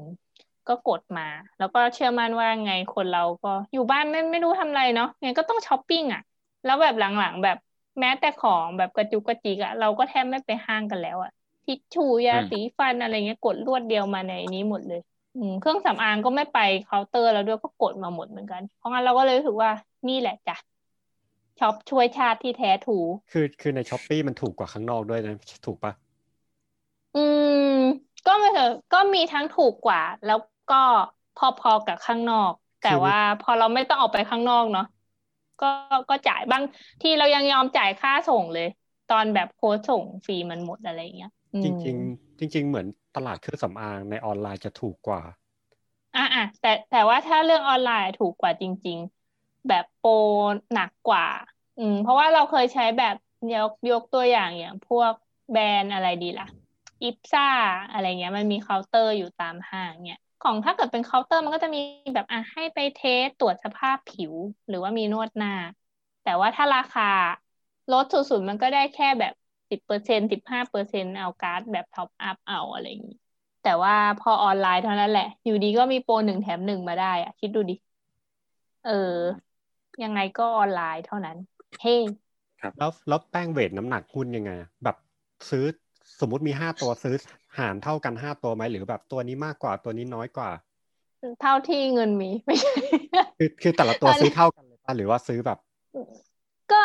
ก็กดมา แล้วก็เชื่อมั่นว่าไงคนเราก็อยู่บ้านไม่ไม่รู้ทำอะไรเนาะไงก็ต้องช้อปปิ้งอะแล้วแบบหลังๆแบบแม้แต่ของแบบกระจุกกระจิกอะเราก็แทบไม่ไปห้างกันแล้วอะทิชชู่ยาอืม สีฟันอะไรเงี้ยกดรวดเดียวมาในนี้หมดเลย อืมเครื่องสำอางก็ไม่ไปเคาน์เตอร์แล้วด้วยก็กดมาหมดเหมือนกัน เพราะงั้นเราก็เลยรู้สึกว่า นี่แหละจ้ะช็อปช่วยชาติที่แท้ถูคือคือใน Shopee มันถูกกว่าข้างนอกด้วยนะ ถูกปะอืม ก็ไม่เถอะก็มีทั้งถูกกว่า แล้วก็พอๆกับข้างนอก แต่ว่าพอเราไม่ต้องออกไปข้างนอกเนาะก็ก็จ่ายบางที่เรายังยอมจ่ายค่าส่งเลย ตอนแบบโค้ดส่งฟรีมันหมดอะไรอย่างเงี้ยอืมจริงๆจริง ๆ เหมือนตลาดเครื่องสำอางในออนไลน์จะถูกกว่า อะอะแต่แต่ว่าถ้าเรื่องออนไลน์ถูกกว่าจริง ๆ แบบโปรหนักกว่า อืม เพราะว่าเราเคยใช้แบบยกยกตัวอย่างอย่างพวกแบรนด์อะไรดีล่ะ IPSA อะไรเงี้ยมันมีเคาน์เตอร์อยู่ตามห้างเนี่ยของถ้าเกิดเป็นเคาน์เตอร์มันก็จะมีแบบอะให้ไป test ตรวจสภาพผิว หรือว่ามีนวดหน้า แต่ว่าถ้าราคาลดสุดๆมันก็ได้แค่แบบสิบเปอร์เซ็นสิบห้าเปอร์เซ็นเอาการ์ดแบบ top up เอาอะไรอย่างงี้ แต่ว่าพอออนไลน์เท่านั้นแหละ อยู่ดีก็มีโปรหนึ่งแถมหนึ่งมาได้อะคิดดูดิ เออ ยังไงก็ออนไลน์เท่านั้น เฮ้แล้วแล้วแป้ง weight น้ำหนักหุ้นยังไงอะแบบซื้อสมมุติมีห้าตัวซื้อหารเท่ากันห้าตัวไหมหรือแบบตัวนี้มากกว่าตัวนี้น้อยกว่า เท่าที่เงินมีไม่ใช่คือคือแต่ละตัวตอนนี้ซื้อเท่ากันเลยป่ะหรือว่าซื้อแบบ ก็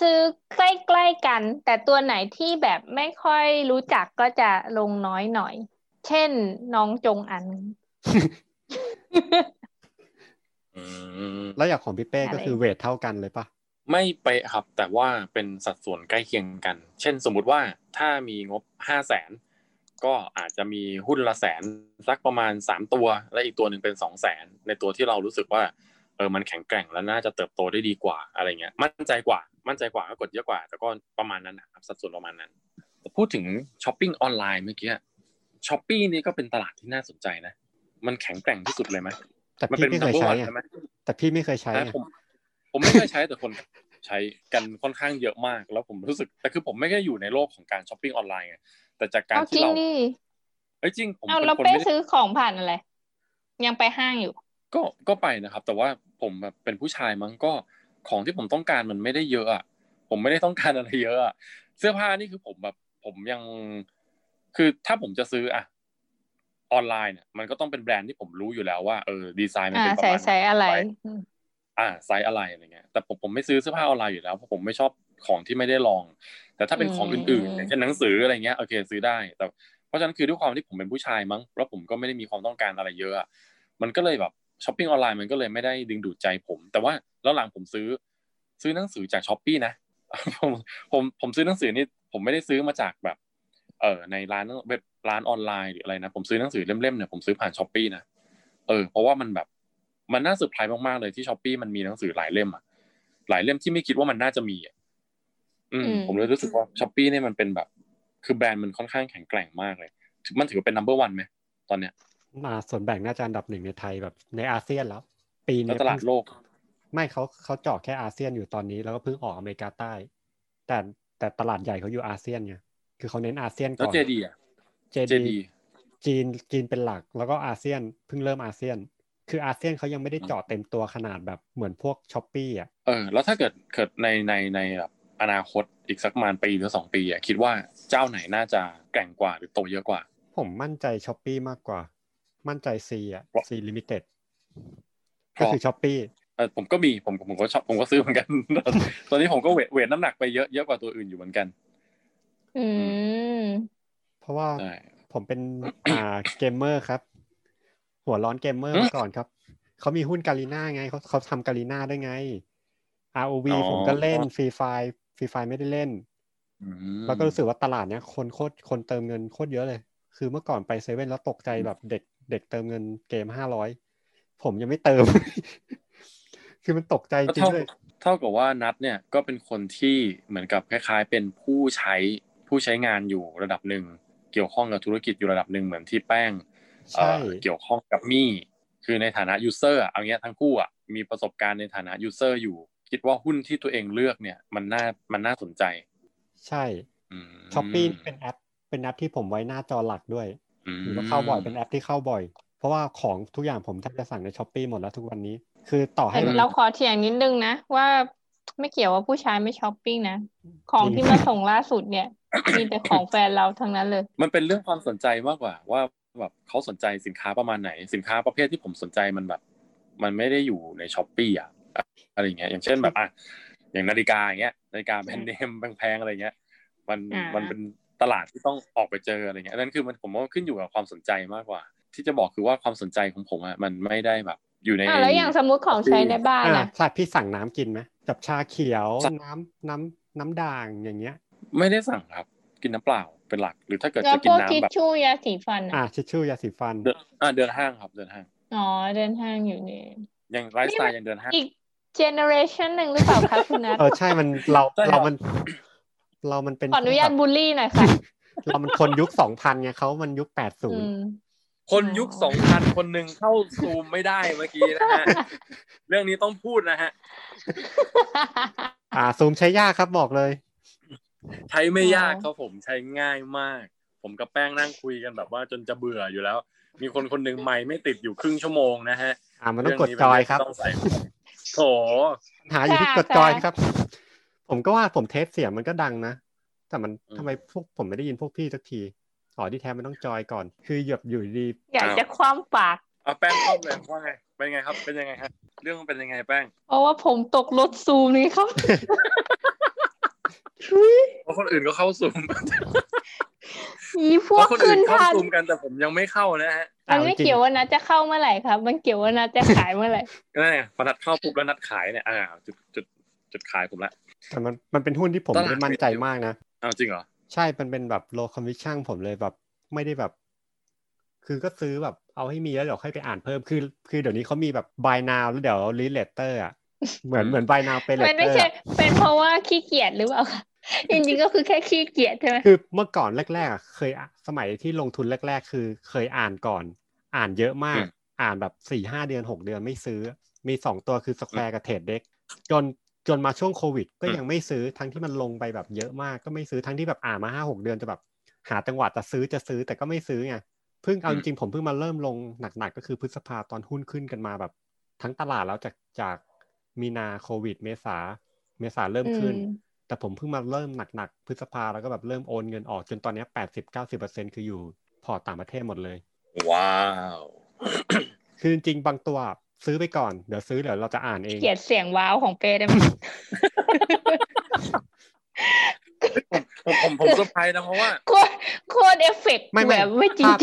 ซื้อใกล้ๆกัน แต่ตัวไหนที่แบบไม่ค่อยรู้จักก็จะลงน้อยหน่อย เช่นน้องจงอันอืม แล้วอย่างของพี่เป้ก็อะไรคือเวทเท่ากันเลยป่ะไม่เป๊ะครับ แต่ว่าเป็นสัดส่วนใกล้เคียงกัน เช่นสมมุติว่าถ้ามีงบห้าแสนก็อาจจะมีหุ้นละแสนสักประมาณสามตัว และอีกตัวหนึ่งเป็นสองแสนในตัวที่เรารู้สึกว่าเออมันแข็งแกร่งและน่าจะเติบโตได้ดีกว่าอะไรเงี้ย มั่นใจกว่า มั่นใจกว่าก็กดเยอะกว่า แต่ก็ประมาณนั้นนะครับสัดส่วนประมาณนั้นแต่พูดถึงช้อปปิ้งออนไลน์เมื่อกี้ Shopee นี่ก็เป็นตลาดที่น่าสนใจนะ มันแข็งแกร่งที่สุดเลยไหม แต่มันเป็น number one ไงใช่ไหมแต่พี่ไม่เคยใช้ใช่ไงผมผมไม่เคยใช้แต่คนใช้กันค่อนข้างเยอะมากแล้วผมรู้สึก แต่คือผมไม่ได้อยู่ในโลกของการช้อปปิ้งออนไลน์ไงแต่จากการเอาจที่ริงเราดิเอ้ยจริง ผมเอาเป็นเราคนเป้ไม่ได้ซื้อของผ่านอะไร ยังไปห้างอยู่ ก็ก็ไปนะครับ แต่ว่าผมแบบเป็นผู้ชายมั้งก็ของที่ผมต้องการมันไม่ได้เยอะอะผมไม่ได้ต้องการอะไรเยอะอะเสื้อผ้านี่คือผมแบบผมยัง คือถ้าผมจะซื้ออะ ออนไลน์เนี่ยมันก็ต้องเป็นแบรนด์ที่ผมรู้อยู่แล้วว่าเออดีไซน์มันอ่าเป็นประใส่มาณใส่อะไรหนอืมอ่าไซส์อะไรอะไรเงี้ยแต่ผมผมไม่ซื้อเสื้อผ้าออนไลน์อยู่แล้วเพราะผมไม่ชอบของที่ไม่ได้ลอง แต่ถ้าเป็นของอื่นๆอย่างเช่นหนังสืออะไรเงี้ยโอเคซื้อได้ แต่เพราะฉะนั้นคือด้วยความที่ผมเป็นผู้ชายมั้งแล้วผมก็ไม่ได้มีความต้องการอะไรเยอะอะมันก็เลยแบบช้อปปิ้งออนไลน์มันก็เลยไม่ได้ดึงดูดใจผม แต่ว่าแล้วหลังผมซื้อซื้อหนังสือจาก Shopee นะผมผมผมซื้อหนังสือนี่ผมไม่ได้ซื้อมาจากแบบ เออในร้านเว็บร้านออนไลน์หรืออะไรนะผมซื้อหนังสือเล่มๆเนี่ยผมซื้อผ่าน Shopee นะเออเพราะว่ามันแบบมันน่าเซอร์ไพรส์มากๆเลยที่ Shopee มันมีหนังสือหลายเล่มอะหลายเล่มที่ไม่คิดว่ามันน่าจะมีอะอืมอืมผมเลยรู้สึกว่า Shopee เนี่ยมันเป็นแบบ คือแบรนด์มันค่อนข้างแข็งแกร่งมากเลยถือมันถือว่าเป็น number one ไหมตอนเนี้ย มาส่วนแบ่งน่าจะอันดับหนึ่งในไทยแบบในอาเซียนแล้ว ปีแล้วเนี้ยตลาดโลก ไม่เขาเขาเจาะแค่อาเซียนอยู่ตอนนี้แล้วก็เพิ่งออกอเมริกาใต้ แต่แต่ตลาดใหญ่เขาอยู่อาเซียนไง คือเขาเน้นอาเซียนแล้วก่อน JD อะ JD JD จีนจีนเป็นหลักแล้วก็อาเซียนเพิ่งเริ่มอาเซียน คืออาเซียนเขายังไม่ได้เจาะเต็มตัวขนาดแบบเหมือนพวก Shopee อะเออแล้วถ้าเกิดเกิดในในในแบบอนาคตอีกสักประมาณปีหรือสองปีอะคิดว่าเจ้าไหนน่าจะแกร่งกว่าหรือโตเยอะกว่า ผมมั่นใจ Shopee มากกว่า มั่นใจ Sea อะเพราะ Sea Limited ก็เพราะคือ Shopeeเออผมก็มีผมผมก็ชอบผมก็ซื้อเหมือนกัน ตอนนี้ผมก็ weight weight น้ำหนักไปเยอะเยอะกว่าตัวอื่นอยู่เหมือนกัน อืมเพราะว่าใช่ผมเป็นอ่าเกมเมอร์ครับ หัวร้อนเกมเมอร์อืมมาก่อนครับ เขามีหุ้น Garena ไงเขาเขาทำ Garena ได้ไง ROV อ๋อผมก็เล่น Free Fire Free Fire ไม่ได้เล่นอืมแล้วก็รู้สึกว่าตลาดเนี้ยคนโคตรคนเติมเงินโคตรเยอะเลย คือเมื่อก่อนไปเซเว่นแล้วตกใจแบบเด็กเด็กเติมเงินเกมห้าร้อยผมยังไม่เติม คือมันตกใจจก็ริงเท่าเลย เท่ากับว่านัดเนี่ยก็เป็นคนที่เหมือนกับคล้าย ๆ เป็นผู้ใช้ ผู้ใช้งานอยู่ระดับหนึ่งเกี่ยวข้องกับธุรกิจอยู่ระดับหนึ่งเหมือนที่แป้งใช่เอ่อเกี่ยวข้องกับมี่คือในฐานะ user เอาเงี้ยทั้งคู่อะมีประสบการณ์ในฐานะ user อยู่ คิดว่าหุ้นที่ตัวเองเลือกเนี่ยมันน่ามันน่าสนใจ ใช่อืม Shopee เป็นแอป เป็นแอปที่ผมไว้หน้าจอหลักด้วยหรือว่าเข้าบ่อยเป็นแอปที่เข้าบ่อย เพราะว่าของทุกอย่างผมแทบจะสั่งใน Shopee หมดแล้วทุกวันนี้ คือต่อให้แต่มันเราขอเถียงนิดนึงนะว่าไม่เกี่ยวว่าผู้ชายไม่ช้อปปิ้งนะ ของจริงที่มาส่งล่าสุดเนี่ย มีแต่ของแฟนเราทั้งนั้นเลย มันเป็นเรื่องความสนใจมากกว่า ว่าแบบเขาสนใจสินค้าประมาณไหน สินค้าประเภทที่ผมสนใจมันแบบ มันไม่ได้อยู่ในช้อปปี้อะอะไรอย่างเงี้ยอย่างเช่นแบบอะอย่างนาฬิกาอย่างเงี้ยนาฬิกาแบรนด์เนมแพงๆอะไรเงี้ย มันอ่ามัมันเป็นตลาดที่ต้องออกไปเจออะไรเงี้ยอันนั้นคือมันผมว่าขึ้นอยู่กับความสนใจมากกว่า ที่จะบอกคือว่าความสนใจของผมอะมันไม่ได้แบบ อยู่ในอะแล้วอย่างสมมุติของใช้ในบ้านอ่าอะใช่พี่สั่งน้ำกินไหมจับชาเขียวสั่งน้ำน้ำน้ำด่างอย่างเงี้ย ไม่ได้สั่งครับ กินน้ำเปล่าเป็นหลัก หรือถ้าเกิดแล้วจะกิพนวกน้ำทิชแบบชู่ยาสีฟันอ่าอะชิชชู่ยาสีฟันเดินอ่าเดินห้างครับเดินห้างอ๋อเดินห้างอยู่นี่ยังไลฟ์สไตล์ยังเดินห้างอีกเจเนอเรชันหนึ่งหรือเปล่าคะคุณนัทเออใช่มันเราใช่ครับเรามัน เรามันเป็นขออนุญาตแบบบูลลี่หน่อยค่ะเรามันคนยุคสองพันไงเขามันยุคแปดศูอืนย์มคนยุคสองพันคนหนึ่งเข้าซูมไม่ได้เมื่อกี้นะฮะ เรื่องนี้ต้องพูดนะฮะ อ่าซูมใช้ยากครับบอกเลย ใช้ไม่ยากอ๋อครับผมใช้ง่ายมาก ผมกับแป้งนั่งคุยกันแบบว่าจนจะเบื่ออยู่แล้ว มีคนคนหนึ่งไม่ไม่ติดอยู่ครึ่งชั่วโมงนะฮะอ่ามันต้องกดเรื่จอยเป็นครับเงที่ต้องใส่โถหาอยู่ที่ค่ะกดจอยค่ะครับ ผมก็ว่าผมเทสเสียงมันก็ดังนะแต่มันทำไมพวกผมไม่ได้ยินพวกพี่สักทีอ๋อที่แท้มันต้องจอยก่อน คือหยบอยู่ดี อยากจะคว่ำปากเอาแป้งเข้าเลยว่าไงเป็นไงครับ เป็นยังไงฮะเรื่องมันเป็นยังไงแป้งเพราะว่าผมตกรถซูมนี่ครับ เพราะคนอื่นก็เข้าซูมอีพเพวกราะคนอื่ขึ้นนเข้าทันซูมกันแต่ผมยังไม่เข้านะฮะมันไม่เกี่ยวว่านัดจะเข้าเมื่อไหร่ครับ มันเกี่ยวว่านัดจะขายเมื่อไหร่ก็นั่นไงพอนัดเข้าปุ๊บแล้วนัดขายเนี่ยอ่าจุดจุดจุดขายผมละแต่มันมันเป็นหุ้นที่ผมตลาดไม่ได้มั่นใจมากนะอ้าวจริงเหรอใช่มันเป็นแบบ low conviction ผมเลยแบบไม่ได้แบบ คือก็ซื้อแบบเอาให้มีแล้วเดี๋ยวค่อยไปอ่านเพิ่มคือ คือเดี๋ยวนี้เขามีแบบ buy now แล้วเดี๋ยว read later อะ เหมือนเหมือน buy now pay มันไม่ later ใช่อะเป็นเพราะว่าขี้เกียจหรือเปล่าคะจริงๆก็คือแค่ขี้เกียจใช่ไหมคือเมื่อก่อนแรกๆอะเคยอะสมัยที่ลงทุนแรก ๆ คือเคยอ่านก่อน อ่านเยอะมากอืมอ่านแบบสี่ห้าเดือนหกเดือนไม่ซื้อ มีสองตัวคือสแควร์กับเทรดเด็กจนจนมาช่วงโควิด ก็อืมยังไม่ซื้อทั้งที่มันลงไปแบบเยอะมากก็ไม่ซื้อทั้งที่แบบอ่านมาห้าหกเดือนจะแบบหาจังหวะจะซื้อจะซื้อแต่ก็ไม่ซื้อไงเพิ่งเอาจริงๆผมเพิ่งมาเริ่มลงหนักๆก็คือพฤษภาตอนหุ้นขึ้นกันมาแบบ ทั้งตลาดแล้วจากจาก มีนาโควิด เมษา เมษาเริ่มขึ้นอืมแต่ผมเพิ่งมาเริ่มหนักๆพฤษภาแล้วก็แบบเริ่มโอนเงินออกจนตอนเนี้แปดสิบเก้าสิบเปอร์เซ็นคืออยู่พอร์ตต่างประเทศหมดเลย ว้าว คือจริงๆบางตัวซื้อไปก่อน เดี๋ยวซื้อเดี๋ยวเราจะอ่านเองเกลียดเสียงว้าวของเป้ได้ไหมผมผมผมเซอร์ไพรส์นะเพราะว่าโคตรโคตรเอฟเฟกต์ไม่ไม่แบบไม่จริงถ้า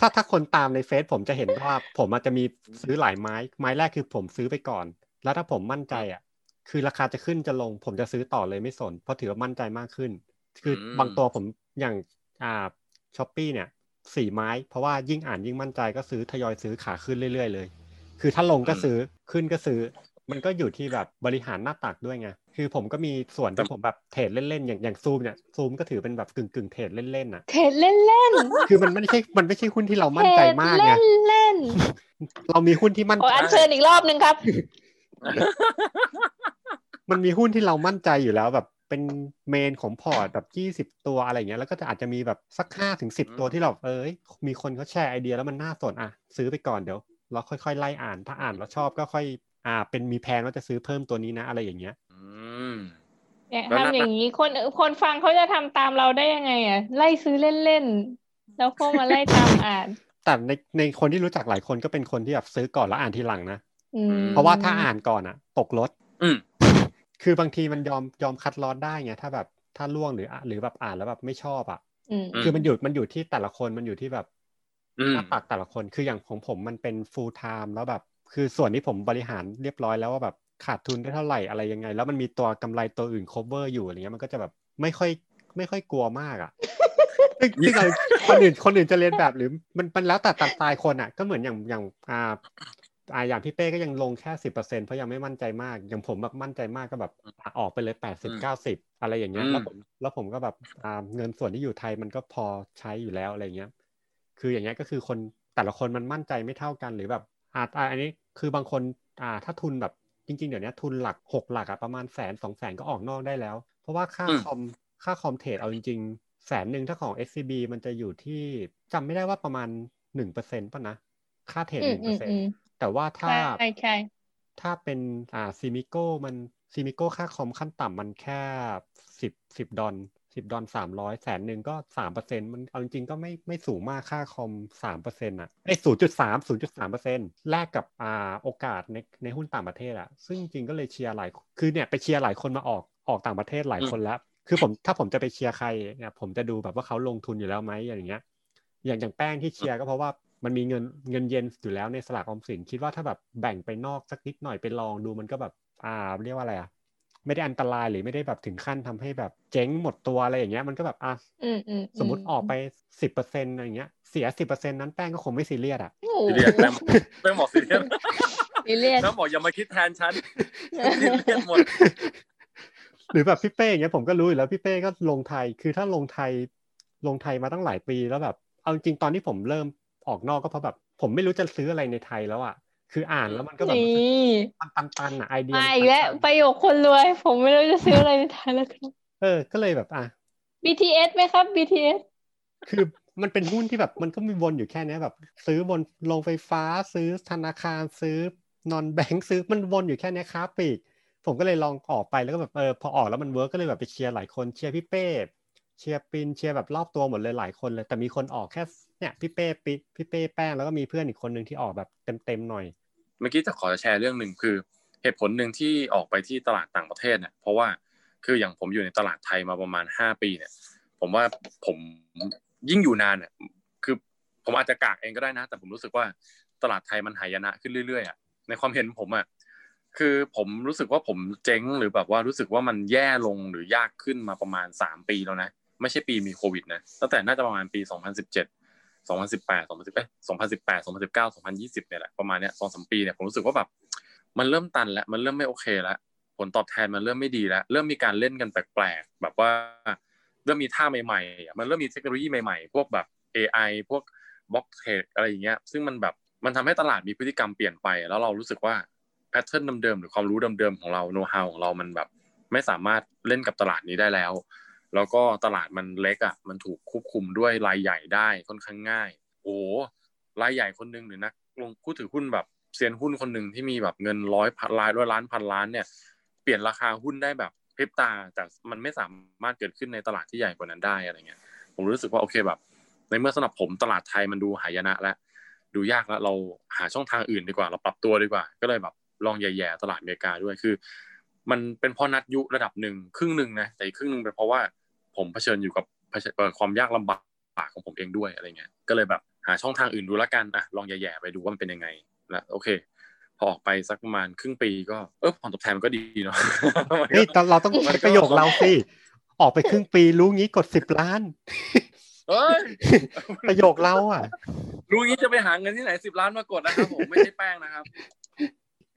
ถ้าถ้าคนตามในเฟซผมจะเห็นว่าผมอาจจะมีซื้อหลายไม้ ไม้แรกคือผมซื้อไปก่อน แล้วถ้าผมมั่นใจอะ คือราคาจะขึ้นจะลง ผมจะซื้อต่อเลยไม่สน เพราะถือว่ามั่นใจมากขึ้น คืออมบางตัวผมอย่างอ่า Shopee เนี่ยสี่ไม้ เพราะว่ายิ่งอ่านยิ่งมั่นใจก็ซื้อทยอยซื้อขาขึ้นเรื่อยๆเลย คือถ้าลงก็ซื้อขึ้นก็ซื้อ มันก็อยู่ที่แบบบริหารหน้าตักด้วยไงคือผมก็มีส่วนที่ผมแบบ trade เล่นๆอย่างอย่างซูมเนี่ยซูมก็ถือเป็นแบบกึ่งกึ่งๆ trade เล่นๆน่ะ trade เล่นเล่นคือมันไม่ใช่มันไม่ใช่หุ้นที่เราๆมั่นใจมากไงดเล่นเล่นเรามีหุ้นที่มั่นโอ้อันเชิญอีกรอบนึงครับ มันมีหุ้นที่เรามั่นใจอยู่แล้วแบบเป็นเมนของพอร์ตแบบยี่สิบตัวอะไรเงี้ยแล้วก็จะอาจจะมีแบบสักห้าถึงสิบตัวที่เราเอ้ยมีคนเขาแชร์ไอเดียแล้วมันน่าสนอะ ซื้อไปก่อนเดี๋ยว เราค่อยๆไล่อ่านถ้าอ่านแล้วชอบก็ค่อย อ่า เป็นมีแพลนว่าจะซื้อเพิ่มตัวนี้นะ อะไรอย่างเงี้ยอืมเนี่ยแล้วนับทำอย่างนี้คนคนฟังเขาจะทำตามเราได้ยังไงอะไล่ซื้อเล่นๆแล้วก็มาไล่ตามอ่านแต่ในในคนที่รู้จักหลายคนก็เป็นคนที่แบบซื้อก่อนแล้วอ่านทีหลังนะอืม เพราะว่าถ้าอ่านก่อนอะ ตกรถอืมคือบางทีมันยอมยอมคัดลอสได้ไงถ้าแบบถ้าล่วงหรืออะหรือแบบอ่านแล้วแบบไม่ชอบอะอืมคือมันอยู่มันอยู่ที่แต่ละคนมันอยู่ที่แบบอืมหน้าตักแต่ละคนคืออย่างของผมมันเป็น full time แล้วแบบ คือส่วนที่ผมบริหารเรียบร้อยแล้วว่าแบบขาดทุนได้เท่าไหร่อะไรยังไง แล้วมันมีตัวกำไรตัวอื่น cover อยู่อะไรเงี้ยมันก็จะแบบไม่ค่อยไม่ค่อยกลัวมากอะซึ่งซึ่งเอาคนอื่นคนอื่นจะเรียนแบบหรือมันมันแล้วแต่ตัดตายคนอะ ก็เหมือนอย่างอย่างอ่า อ่าอย่างพี่เป้ก็ยังลงแค่สิบเปอร์เซ็นเพราะยังไม่มั่นใจมาก อย่างผมแบบมั่นใจมากก็แบบอะออกไปเลยแปดสิบเก้าสิบอะไรอย่างเงี้ยอืมแล้วผมแล้วผมก็แบบอ่าเงินส่วนที่อยู่ไทยมันก็พอใช้อยู่แล้วอะไรเงี้ย คืออย่างเงี้ยก็คือคนแต่ละคนมันมั่นใจไม่เท่ากันหรือแบบอ่าอ่าอันนี้คือบางคนอ่าถ้าทุนแบบจริงๆ เดี๋ยวนี้ทุนหลักหกหลักอะประมาณแสนสองแสนก็ออกนอกได้แล้ว เพราะว่าค่าอืมคอมค่าคอม trade เอาจริงๆแสนหนึ่งถ้าของ SCB มันจะอยู่ที่จำไม่ได้ว่าประมาณหนึ่งเปอร์เซ็นต์ป่ะนะ ค่า trade หนึ่งเปอือมร์เซ็นอืต์มอืม แต่ว่าถ้าใช่ใช่ถ้าเป็นอ่าซีมิโก้มันซีมิโก้ค่าคอมขั้นต่ำมันแค่สิบสิบดอลสิบดอลสามร้อยแสนหนึ่งก็สามเปอร์เซ็นต์มันเอาจริงๆก็ไม่ไม่สูงมากค่าคอมสามเปอร์เซ็นต์อะไอ้ศูนย์จุดสามศูนย์จุดสามเปอร์เซ็นต์แลกกับอ่าโอกาสในในหุ้นต่างประเทศอะ ซึ่งจริงๆก็เลยเชียร์หลายคือเนี่ยไปเชียร์หลายคนมาออกออกต่างประเทศหลายคนแล้ว คือผมถ้าผมจะไปเชียร์ใครเนี่ยผมจะดูแบบว่าเขาลงทุนอยู่แล้วไหมอย่างเงี้ยอย่างอย่างแป้งที่เชียร์ก็เพราะว่า มันมีเงินเงินเย็นอยู่แล้วในสลากออมสินคิดว่าถ้าแบบแบ่งไปนอกสักนิดหน่อยไปลองดูมันก็แบบอ่าเรียกว่าอะไรอะไม่ได้อันตรายหรือไม่ได้แบบถึงขั้นทำให้แบบเจ๊งหมดตัวอะไรอย่างเงี้ยมันก็แบบอะอืมอืมสมมติออกไปสิบเปอร์เซ็นต์อะไรอย่างเงี้ยเสียสิบเปอร์เซ็นต์นั้นแป้งก็คงไม่ซีเรียสอะโอ้โหซีเรียสแม่งแม่งบอกซีเรียสซีเรียสแม่งบอกอย่ามาคิดแทนฉันซีเรียสหมดหรือแบบพี่เป้อย่างเงี้ยผมก็รู้อยู่แล้วพี่เป้ก็ลงไทยคือถ้าลงไทยลงไทยมาตั้งหลายปีแล้วแบบเอาจริงๆตอนที่ผมเริ่ม ออกนอกก็เพราะแบบ ผมไม่รู้จะซื้ออะไรในไทยแล้วอะคืออ่านแล้วมันก็แบบนี่มันตันๆอะไอเดียมามันอีกแล้วตันประโยคคนรวย ผมไม่รู้จะซื้ออะไรในไทยแล้วครับๆเออ ก็เลยแบบอะ BTS ไหมครับ BTS คือมันเป็นหุ้นที่แบบมันก็มีวนอยู่แค่เนี้ยแบบ ซื้อวนโรงไฟฟ้าซื้อธนาคารซื้อ non-bank ซื้อมันวนอยู่แค่เนี้ยค้าปลีกผมก็เลยลองออกไปแล้วก็แบบเออพอออกแล้วมัน work ก็เลยแบบไปเชียร์หลายคนเชียร์พี่เป้เชียร์ปินเชียร์แบบรอบตัวหมดเลยหลายคนเลย แต่มีคนออกแค่ เนี่ยพี่เป้ปิพี่เป้แป้งแล้วก็มีเพื่อนอีกคนหนึ่งที่ออกแบบเต็มๆหน่อย เมื่อกี้จะขอแชร์เรื่องหนึ่งคือ เหตุผลหนึ่งที่ออกไปที่ตลาดต่างประเทศเนี่ยเพราะว่าคืออย่างผมอยู่ในตลาดไทยมาประมาณห้าปีเนี่ย ผมว่าผมยิ่งอยู่นานเนี่ยคือผมอาจจะกากเองก็ได้นะ แต่ผมรู้สึกว่าตลาดไทยมันหายนะขึ้นเรื่อยๆอะในความเห็นผมอะคือผมรู้สึกว่าผมเจ๊งหรือแบบว่ารู้สึกว่ามันแย่ลงหรือยากขึ้นมาประมาณสามปีแล้วนะไม่ใช่ปีมีโควิดนะตั้งแต่น่าจะประมาณปี2017 2018 2010เอ้ย 2018 2019 2020เนี่ยแหละประมาณเนี้ยสองสามปีเนี่ยผมรู้สึกว่าแบบมันเริ่มตันแล้วมันเริ่มไม่โอเคแล้วผลตอบแทนมันเริ่มไม่ดีแล้วเริ่มมีการเล่นกันแปลกๆแบบว่าเริ่มมีท่าใหม่ๆอ่มันเริ่มมีเทคโนโลยีใหม่ๆ พวกแบบ AI พวก block trade อะไรอย่างเงี้ยซึ่งมันแบบมันทำให้ตลาดมีพฤติกรรมเปลี่ยนไป แล้วเรารู้สึกว่า pattern เดิมๆหรือความรู้เดิมๆของเราโน้ตฮาวของเรามันแบบ ไม่สามารถเล่นกับตลาดนี้ได้แล้ว แล้วก็ตลาดมันเล็กอะมันถูกควบคุมด้วยรายใหญ่ได้ค่อนข้างง่าย โอ้รายใหญ่คนหนึ่งหรือนักลงผู้ถือหุ้นแบบเซียนหุ้นคนหนึ่งที่มีแบบเงินร้อยพันล้านร้อยล้านพันล้านเนี่ยเปลี่ยนราคาหุ้นได้แบบพริบตา แต่มันไม่สามารถเกิดขึ้นในตลาดที่ใหญ่กว่านั้นได้อะไรเงี้ยผมรู้สึกว่าโอเคแบบ ในเมื่อสำหรับผมตลาดไทยมันดูหายนะแล้วดูยากแล้วเราหาช่องทางอื่นดีกว่า เราปรับตัวดีกว่า ก็เลยแบบลองแย่ๆตลาดอเมริกาด้วยคือ มันเป็นเพราะนัดยุระดับหนึ่งครึ่งหนึ่งนะแต่อีกครึ่งหนึ่งเป็นเพราะว่า ผมเผชิญอยู่กับเผชิญเอ่อความยากลำบากของผมเองด้วยอะไรเงี้ยก็เลยแบบหาช่องทางอื่นดูละกันอะลองแย่ๆไปดูว่ามันเป็นยังไงแล้วโอเค พอออกไปสักประมาณครึ่งปีก็เออผลตอบแทนมันก็ดีเนาะเฮ้ยตอนเราต้องใช้ประโยคเราสิออกไปครึ่งปีรู้งี้กดสิบล้านเฮ้ยประโยคเราอะ รู้งี้จะไปหาเงินที่ไหนสิบล้านมากดนะครับผมไม่ใช่แป้งนะครับ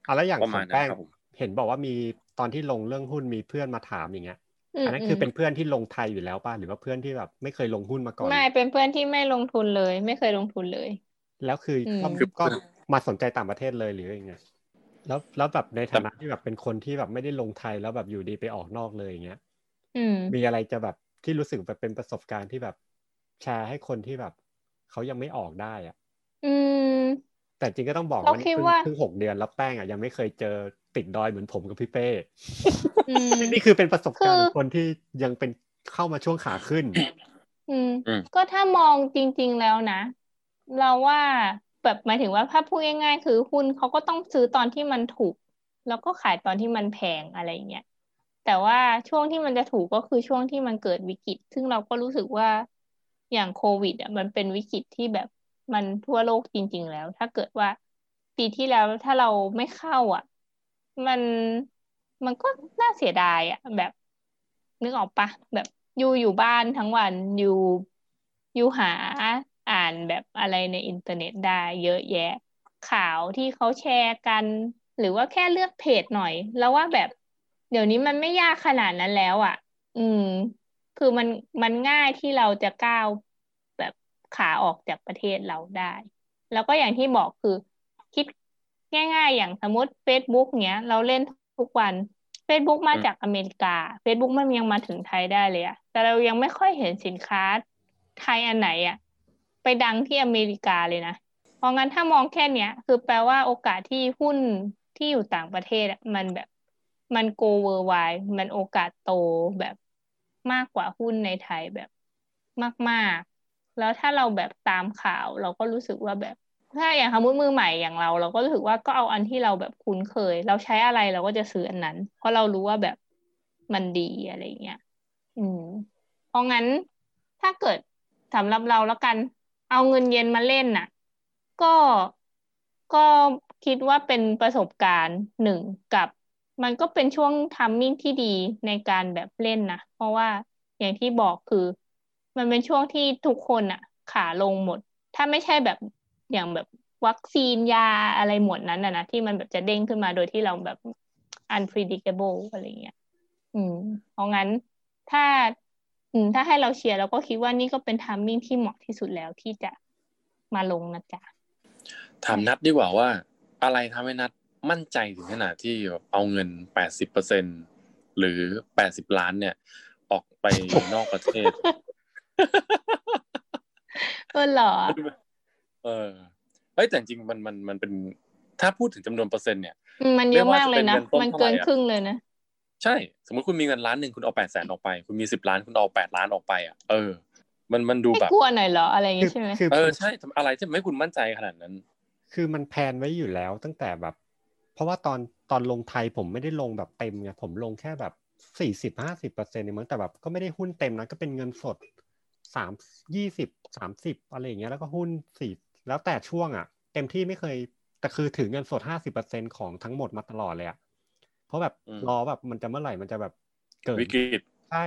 อะแล้วอย่างประขมาอณงนั้นแป้งครับผมเห็นบอกว่ามีตอนที่ลงเรื่องหุ้นมีเพื่อนมาถามอย่างเงี้ยม อันนั้นคือเป็นเพื่อนที่ลงไทยอยู่แล้วป่ะหรือว่าเพื่อนที่แบบไม่เคยลงหุ้นมาก่อนไม่เป็นเพื่อนที่ไม่ลงทุนเลย ไม่เคยลงทุนเลย แล้วคืออมก็คือก็มาสนใจต่างประเทศเลยหรือยังไงแล้วแล้วแบบในฐานะที่แบบเป็นคนที่แบบไม่ได้ลงไทยแล้วแบบอยู่ดีไปออกนอกเลยอย่างเงี้ยอืมมีอะไรจะแบบที่รู้สึกแบบเป็นประสบการณ์ที่แบบแชร์ให้คนที่แบบเขายังไม่ออกได้อะอืม แต่จริงก็ต้องบอกเราว่าคินี่ดเพิ่งว่าเพิ่งหกเดือนแล้วแป้งอะยังไม่เคยเจอ ติดดอยเหมือนผมกับพี่เป้อืมนี่คือเป็นประสบการณ์คือของคนที่ยังเป็นเข้ามาช่วงขาขึ้นอืมอืม ก็ถ้ามองจริง ๆแล้วนะ เราว่าแบบหมายถึงว่าถ้าพูดง่ายๆ คือหุ้นเขาก็ต้องซื้อตอนที่มันถูก แล้วก็ขายตอนที่มันแพงอะไรเงี้ยแต่ว่าช่วงที่มันจะถูกก็คือช่วงที่มันเกิดวิกฤต ซึ่งเราก็รู้สึกว่าอย่างโควิดอะมันเป็นวิกฤตที่แบบมันทั่วโลกจริง ๆ แล้ว ถ้าเกิดว่าปีที่แล้วถ้าเราไม่เข้าอะ มันมันก็น่าเสียดายอะแบบ นึกออกปะแบบอยู่อยู่บ้านทั้งวันอยู่อยู่หาอ่านแบบอะไรในอินเทอร์เน็ตได้เยอะแยะ ข่าวที่เขาแชร์กัน หรือว่าแค่เลือกเพจหน่อย แล้วว่าแบบ เดี๋ยวนี้มันไม่ยากขนาดนั้นแล้วอะ อืม คือมันมันง่ายที่เราจะก้าวแบบขาออกจากประเทศเราได้ แล้วก็อย่างที่บอกคือคิด ง่าย ๆ อย่างสมมติ Facebook เนี้ยเราเล่นทุกวัน Facebook มาจากอเมริกา Facebook มันยังมาถึงไทยได้เลยอะแต่เรายังไม่ค่อยเห็นสินค้าไทยอันไหนอะไปดังที่อเมริกาเลยนะเพราะงั้นถ้ามองแค่เนี้ย คือแปลว่าโอกาสที่หุ้นที่อยู่ต่างประเทศอะมันแบบมันโกเวอร์ไวมันโอกาสโตแบบมากกว่าหุ้นในไทยแบบมาก ๆ แล้วถ้าเราแบบตามข่าว เราก็รู้สึกว่าแบบ ถ้าอย่างสมมติมือใหม่อย่างเรา เราก็รู้สึกว่าก็เอาอันที่เราแบบคุ้นเคย เราใช้อะไรเราก็จะซื้ออันนั้น เพราะเรารู้ว่าแบบมันดีอะไรเงี้ยอืมเพราะงั้นถ้าเกิดสำหรับเราแล้วกัน เอาเงินเย็นมาเล่นน่ะ ก็ก็คิดว่าเป็นประสบการณ์หนึ่งกับมันก็เป็นช่วงทัมมิ่งที่ดีในการแบบเล่นนะเพราะว่าอย่างที่บอกคือ มันเป็นช่วงที่ทุกคนอะขาลงหมด ถ้าไม่ใช่แบบ อย่างแบบวัคซีนยาอะไรหมดนั้นนะนะที่มันแบบจะเด้งขึ้นมาโดยที่เราแบบ unpredictable อะไรเงี้ย อืม เพราะงั้นถ้า อืม ถ้าให้เราเชียร์เราก็คิดว่านี่ก็เป็นทัมมิ่งที่เหมาะที่สุดแล้วที่จะมาลงนะจ๊ะ ถามนัดดีกว่าว่า อะไรทำให้นัดมั่นใจถึงขนาดที่เอาเงินแปดสิบเปอร์เซ็นหรือแปดสิบล้านเนี่ย ออกไปนอกประเทศเออเหรอ เออเฮ้ยแต่จริงๆมันมันมันเป็นถ้าพูดถึงจำนวนเปอร์เซ็นต์เนี่ยอืมมันเยอะมากเลยนะไม่ว่าจะเป็นเงินต้นมันเกินเท่าไหร่อะครึ่งเลยนะใช่ สมมติคุณมีเงินล้านหนึ่งคุณเอาแปดแสนออกไป คุณมีสิบล้านคุณเอาแปดล้านออกไปอะเออ มันมันดูไม่แบบกลัวหน่อยเหรออะไรอย่างคืองี้ใช่ไหมคือเออใช่ทำอะไรที่ทำให้คุณมั่นใจขนาดนั้น คือมันแพลนไว้อยู่แล้วตั้งแต่แบบ เพราะว่าตอนตอนลงไทยผมไม่ได้ลงแบบเต็มไงผมลงแค่แบบสี่สิบห้าสิบเปอร์เซ็นต์เนี่ยมั้งแต่แบบก็ไม่ได้หุ้นเต็มนะก็เป็นเงินสดสามยี่สิบสามสิบอะไรอย่างเงี้ยแล้วก็หุ้นสี่ แล้วแต่ช่วงอะ เต็มที่ไม่เคย แต่คือถือเงินสดห้าสิบเปอร์เซ็นของทั้งหมดมาตลอดเลยอะ เพราะแบบอืมรอแบบมันจะเมื่อไหร่มันจะแบบเกิดวิกฤตใช่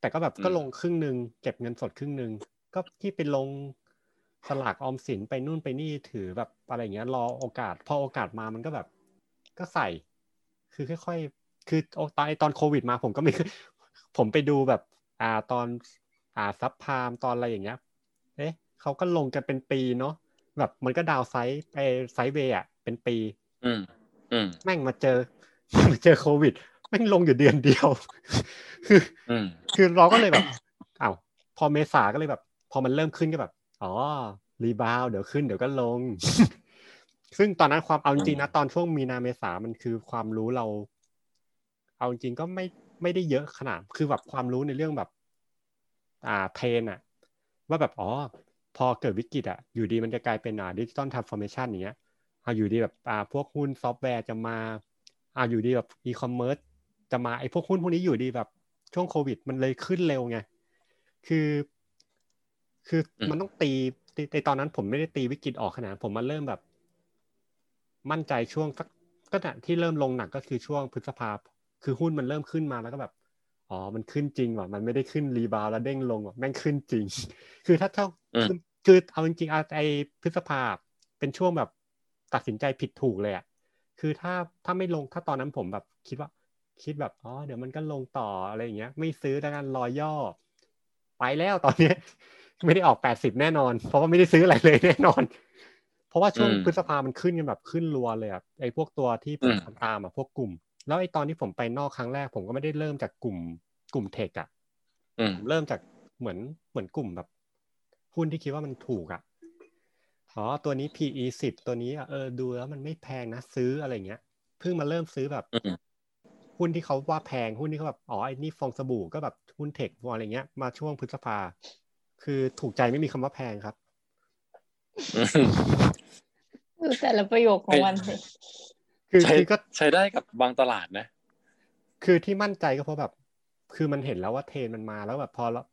แต่ก็แบบก็อืมลงครึ่งหนึ่งเก็บเงินสดครึ่งหนึ่งก็ที่ไปลงสลากออมสินไปนู่นไปนี่ถือแบบอะไรอย่างเงี้ยรอโอกาส พอโอกาสมามันก็แบบ ก็ใส่ คือค่อยๆ คือโอตอนไอ้ตอนโควิดมาผมก็ไม่ผมไปดูแบบ อ่าตอนอ่าซับพามตอนอะไรอย่างเงี้ย เอ๊ะ เขาก็ลงกันเป็นปีเนาะแบบมันก็ดาวไซด์ไปไซด์เวย์อะเป็นปี อืมอืมแม่งมาเจอมาเจอโควิดแม่งลงอยู่เดือนเดียว คืออืมคือเราก็เลยแบบอ้าวพอเมษาก็เลยแบบ พอมันเริ่มขึ้นก็แบบ อ๋อ rebound เดี๋ยวขึ้นเดี๋ยวก็ลง ซึ่งตอนนั้นความเอาจริงๆนะตอนช่วงมีนาเมษามันคือความรู้เรา เอาจริงก็ไม่ไม่ได้เยอะขนาด คือแบบความรู้ในเรื่องแบบ อ่าเทรนอะว่าแบบอ๋อ พอเกิดวิกฤตอะอยู่ดีมันจะกลายเป็นอ่า digital transformation อย่างเงี้ยอ่าอยู่ดีแบบอ่าพวกหุ้นซอฟต์แวร์จะมาอ่าอยู่ดีแบบอีคอมเมิร์ซจะมาไอ้พวกหุ้นพวกนี้อยู่ดีแบบช่วงโควิด มันเลยขึ้นเร็วไงคือ คืออืมมันต้องตีตีในตอนนั้นผมไม่ได้ตีวิกฤตออกขนาดนั้นผมมาเริ่มแบบ มั่นใจช่วงสักก็น่ะที่เริ่มลงหนักก็คือช่วงพฤษภาคือหุ้นมันเริ่มขึ้นมาแล้วก็แบบ อ๋อ มันขึ้นจริงว่ะ มันไม่ได้ขึ้น rebound แล้วเด้งลงว่ะ แม่งขึ้นจริง คือถ้าเท่าอืมคือคือเอาจริงๆอะไอพฤษภาเป็นช่วงแบบตัดสินใจผิดถูกเลยอะคือถ้าถ้าไม่ลงถ้าตอนนั้นผมแบบคิดว่า คิดแบบอ๋อเดี๋ยวมันก็ลงต่ออะไรอย่างเงี้ย ไม่ซื้อแล้วกันรอย่อ ไปแล้วตอนเนี้ยไม่ได้ออกแปดสิบแน่นอน เพราะว่าไม่ได้ซื้ออะไรเลยแน่นอน เพราะว่าช่วงอืมพฤษภามันขึ้นกันแบบขึ้นรัวเลยอะไอ้พวกตัวที่ผมอืมทำตามอะพวกกลุ่ม แล้วไอ้ตอนที่ผมไปนอกครั้งแรก ผมก็ไม่ได้เริ่มจากกลุ่มกลุ่มเทคอะอืมเริ่มจากเหมือนเหมือนกลุ่มแบบหุ้นที่คิดว่ามันถูกอะอ๋อตัวนี้ PE สิบตัวนี้อะเออดูแล้วมันไม่แพงนะซื้ออะไรเงี้ยเพิ่งมาเริ่มซื้อแบบอืมหุ้นที่เขาว่าแพงหุ้นที่เขาแบบอ๋อไอ้นี่ฟองสบู่ก็แบบหุ้นเทคอะไรเงี้ยมาช่วงพฤษภา คือถูกใจไม่มีคำว่าแพงครับดูแต่ละประโยคของมันสิ คือใช้คือก็ใช้ได้กับบางตลาดนะ คือที่มั่นใจก็เพราะแบบ คือมันเห็นแล้วว่าเทรนมันมาแล้วแบบพอแล้ว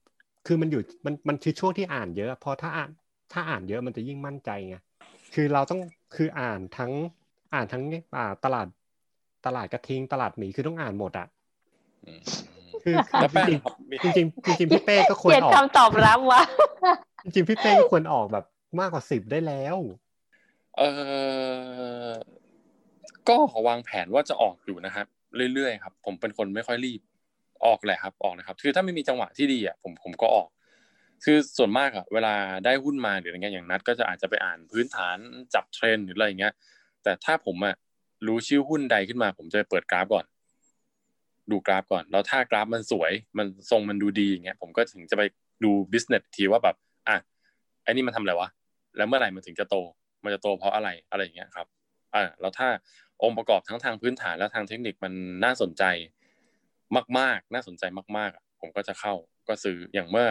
คือมันอยู่มันมันคือช่วงที่อ่านเยอะ พอถ้าอ่านถ้าอ่านเยอะมันจะยิ่งมั่นใจไงคือเราต้องคืออ่านทั้งอ่านทั้งอ่าตลาดตลาดกระทิงตลาดหมีคือต้องอ่านหมดอะอืมคือคือแล้วแป้งจริงครับมีๆจริงๆจริงๆพี่เป้ก็ควเกรลียดออกคำตอบรับว่ะจริงๆพี่เป้ก็ควรออกแบบมากกว่าสิบได้แล้ว เออ ก็วางแผนว่าจะออกอยู่นะครับ เรื่อยๆครับ ผมเป็นคนไม่ค่อยรีบออกแหละครับออกนะครับ คือถ้าไม่มีจังหวะที่ดีอะผมผมก็ออก คือส่วนมากอะเวลาได้หุ้นมาหรืออะไรเงี้ยอย่างนัดก็จะอาจจะไปอ่านพื้นฐานจับเทรนหรืออะไรเงี้ย แต่ถ้าผมอะรู้ชื่อหุ้นใดขึ้นมา ผมจะไปเปิดกราฟก่อน ดูกราฟก่อน แล้วถ้ากราฟมันสวย มันทรงมันดูดีอย่างเงี้ยผมก็ถึงจะไปดูบิสเนสทีว่าแบบอะไอ้นี่มันทำอะไรวะแล้วเมื่อไหร่มันถึงจะโต มันจะโตเพราะอะไรอะไรอย่างเงี้ยครับอ่าแล้วถ้าองค์ประกอบทั้งทางพื้นฐานและทางเทคนิคมันน่าสนใจมาก ๆ น่าสนใจมากๆอะผมก็จะเข้าก็ซื้ออย่างเมื่อ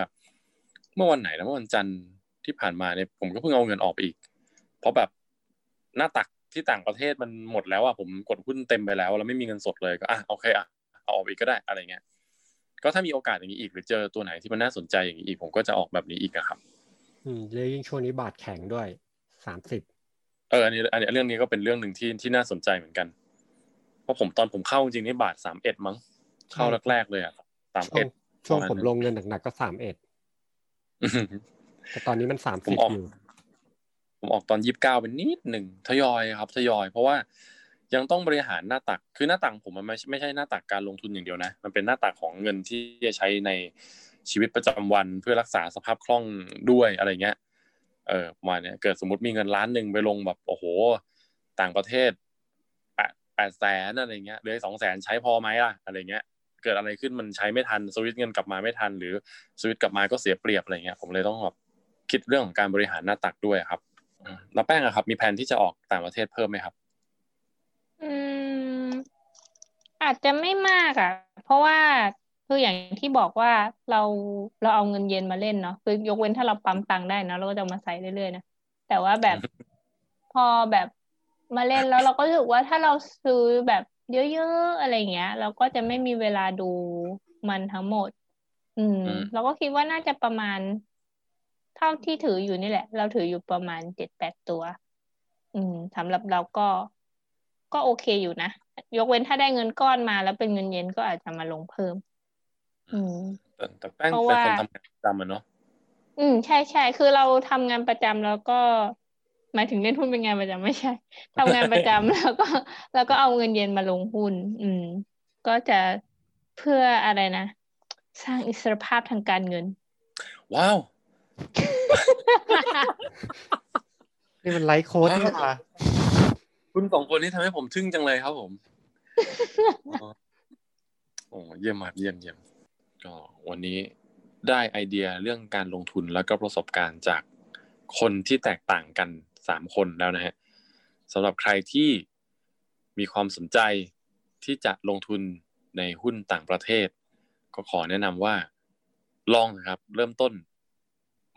เมื่อวันไหนนะเมื่อวันจันทร์ที่ผ่านมาเนี่ยผมก็เพิ่งเอาเงินออกไปอีก เพราะแบบหน้าตักที่ต่างประเทศมันหมดแล้วอะผมกดหุ้นเต็มไปแล้วแล้วไม่มีเงินสดเลยก็อะโอเคอะเอาออกอีกก็ได้อะไรเงี้ยก็ถ้ามีโอกาสอย่างนี้อีกหรือเจอตัวไหนที่มันน่าสนใจอย่างนี้อีกผมก็จะออกแบบนี้อีกอะครับ อืมแล้วยิ่งช่วงนี้บาทแข็งด้วยสามสิบ เอออันนี้อันนี้เรื่องนี้ก็เป็นเรื่องหนึ่งที่ที่น่าสนใจเหมือนกัน เพราะผมตอนผมเข้าจริงๆนี่บาทสามเอ็ดมั้งเข้าแรกๆเลยอะสามช่วเอ็งดช่วงประมาณผมนั้นลงเงินหนักๆก็สามเอ็ดแต่ตอนนี้มันสามผสิมบออกอยู่ผมออกตอนยี่สิบเก้าเป็นนิดหนึ่งทยอยครับ ทยอย เพราะว่ายังต้องบริหารหน้าตักคือหน้าตักผมมันไม่ไม่ใช่หน้าตักการลงทุนอย่างเดียวนะ มันเป็นหน้าตักของเงินที่จะใช้ในชีวิตประจำวันเพื่อรักษาสภาพคล่องด้วยอะไรเงี้ย เออประมาณเนี้ยเกิดสมมติมีเงินล้านหนึ่งไปลงแบบโอ้โห ต่างประเทศแปดแปดแสนอะไรเงี้ยเหลือสองแสนใช้พอไหมล่ะอะไรเงี้ยเกิดอะไรขึ้นมันใช้ไม่ทันสวิตเงินกลับมาไม่ทัน หรือสวิตกลับมาก็เสียเปรียบอะไรเงี้ยผมเลยต้องแบบคิดเรื่องของการบริหารหน้าตักด้วยครับแล้วแป้งอะครับ มีแผนที่จะออกต่างประเทศเพิ่มไหมครับ อืมอาจจะไม่มากอะเพราะว่า คืออย่างที่บอกว่าเราเราเอาเงินเย็นมาเล่นเนาะคือยกเว้นถ้าเราปั๊มตังค์ได้นะเราก็จะเอามาใส่เรื่อยๆนะแต่ว่าแบบพอแบบมาเล่นแล้วเราก็รู้สึกว่าถ้าเราซื้อแบบเยอะๆอะไรเงี้ย เราก็จะไม่มีเวลาดูมันทั้งหมดอืมอืม เราก็คิดว่าน่าจะประมาณ เท่าที่ถืออยู่นี่แหละ เราถืออยู่ประมาณเจ็ดแปดตัว อืมสำหรับเราก็ก็โอเคอยู่นะ ยกเว้นถ้าได้เงินก้อนมาแล้วเป็นเงินเย็นก็อาจจะมาลงเพิ่ม อืมแต่แต่แป้งเพราะเป็นว่าคนทำงานประจำอะเนาะอืมใช่ใช่คือเราทำงานประจำแล้วก็ หมายถึงเล่นหุ้นเป็นงานประจำไม่ใช่ทำงานประจำแล้วก็ แล้วก็เอาเงินเย็นมาลงหุ้น อืม ก็จะเพื่ออะไรนะ สร้างอิสรภาพทางการเงิน ว้าวนี่มันไลฟ์โค้ดนี่หว่าคุณสองคนนี้ทำให้ผมทึ่งจังเลยครับผมอ๋อโอ้เยี่ยมมากเยี่ยมเยี่ยม ก็วันนี้ได้ไอเดียเรื่องการลงทุนแล้วก็ประสบการณ์จากคนที่แตกต่างกันสามคนแล้วนะฮะสำหรับใครที่มีความสนใจที่จะลงทุนในหุ้นต่างประเทศ ก็ขอแนะนำว่าลองนะครับ เริ่มต้น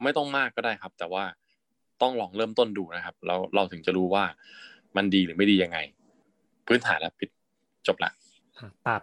ไม่ต้องมากก็ได้ครับ แต่ว่าต้องลองเริ่มต้นดูนะครับแล้วเราถึงจะรู้ว่ามันดีหรือไม่ดียังไง พื้นฐานแล้วปิดจบละอะตัด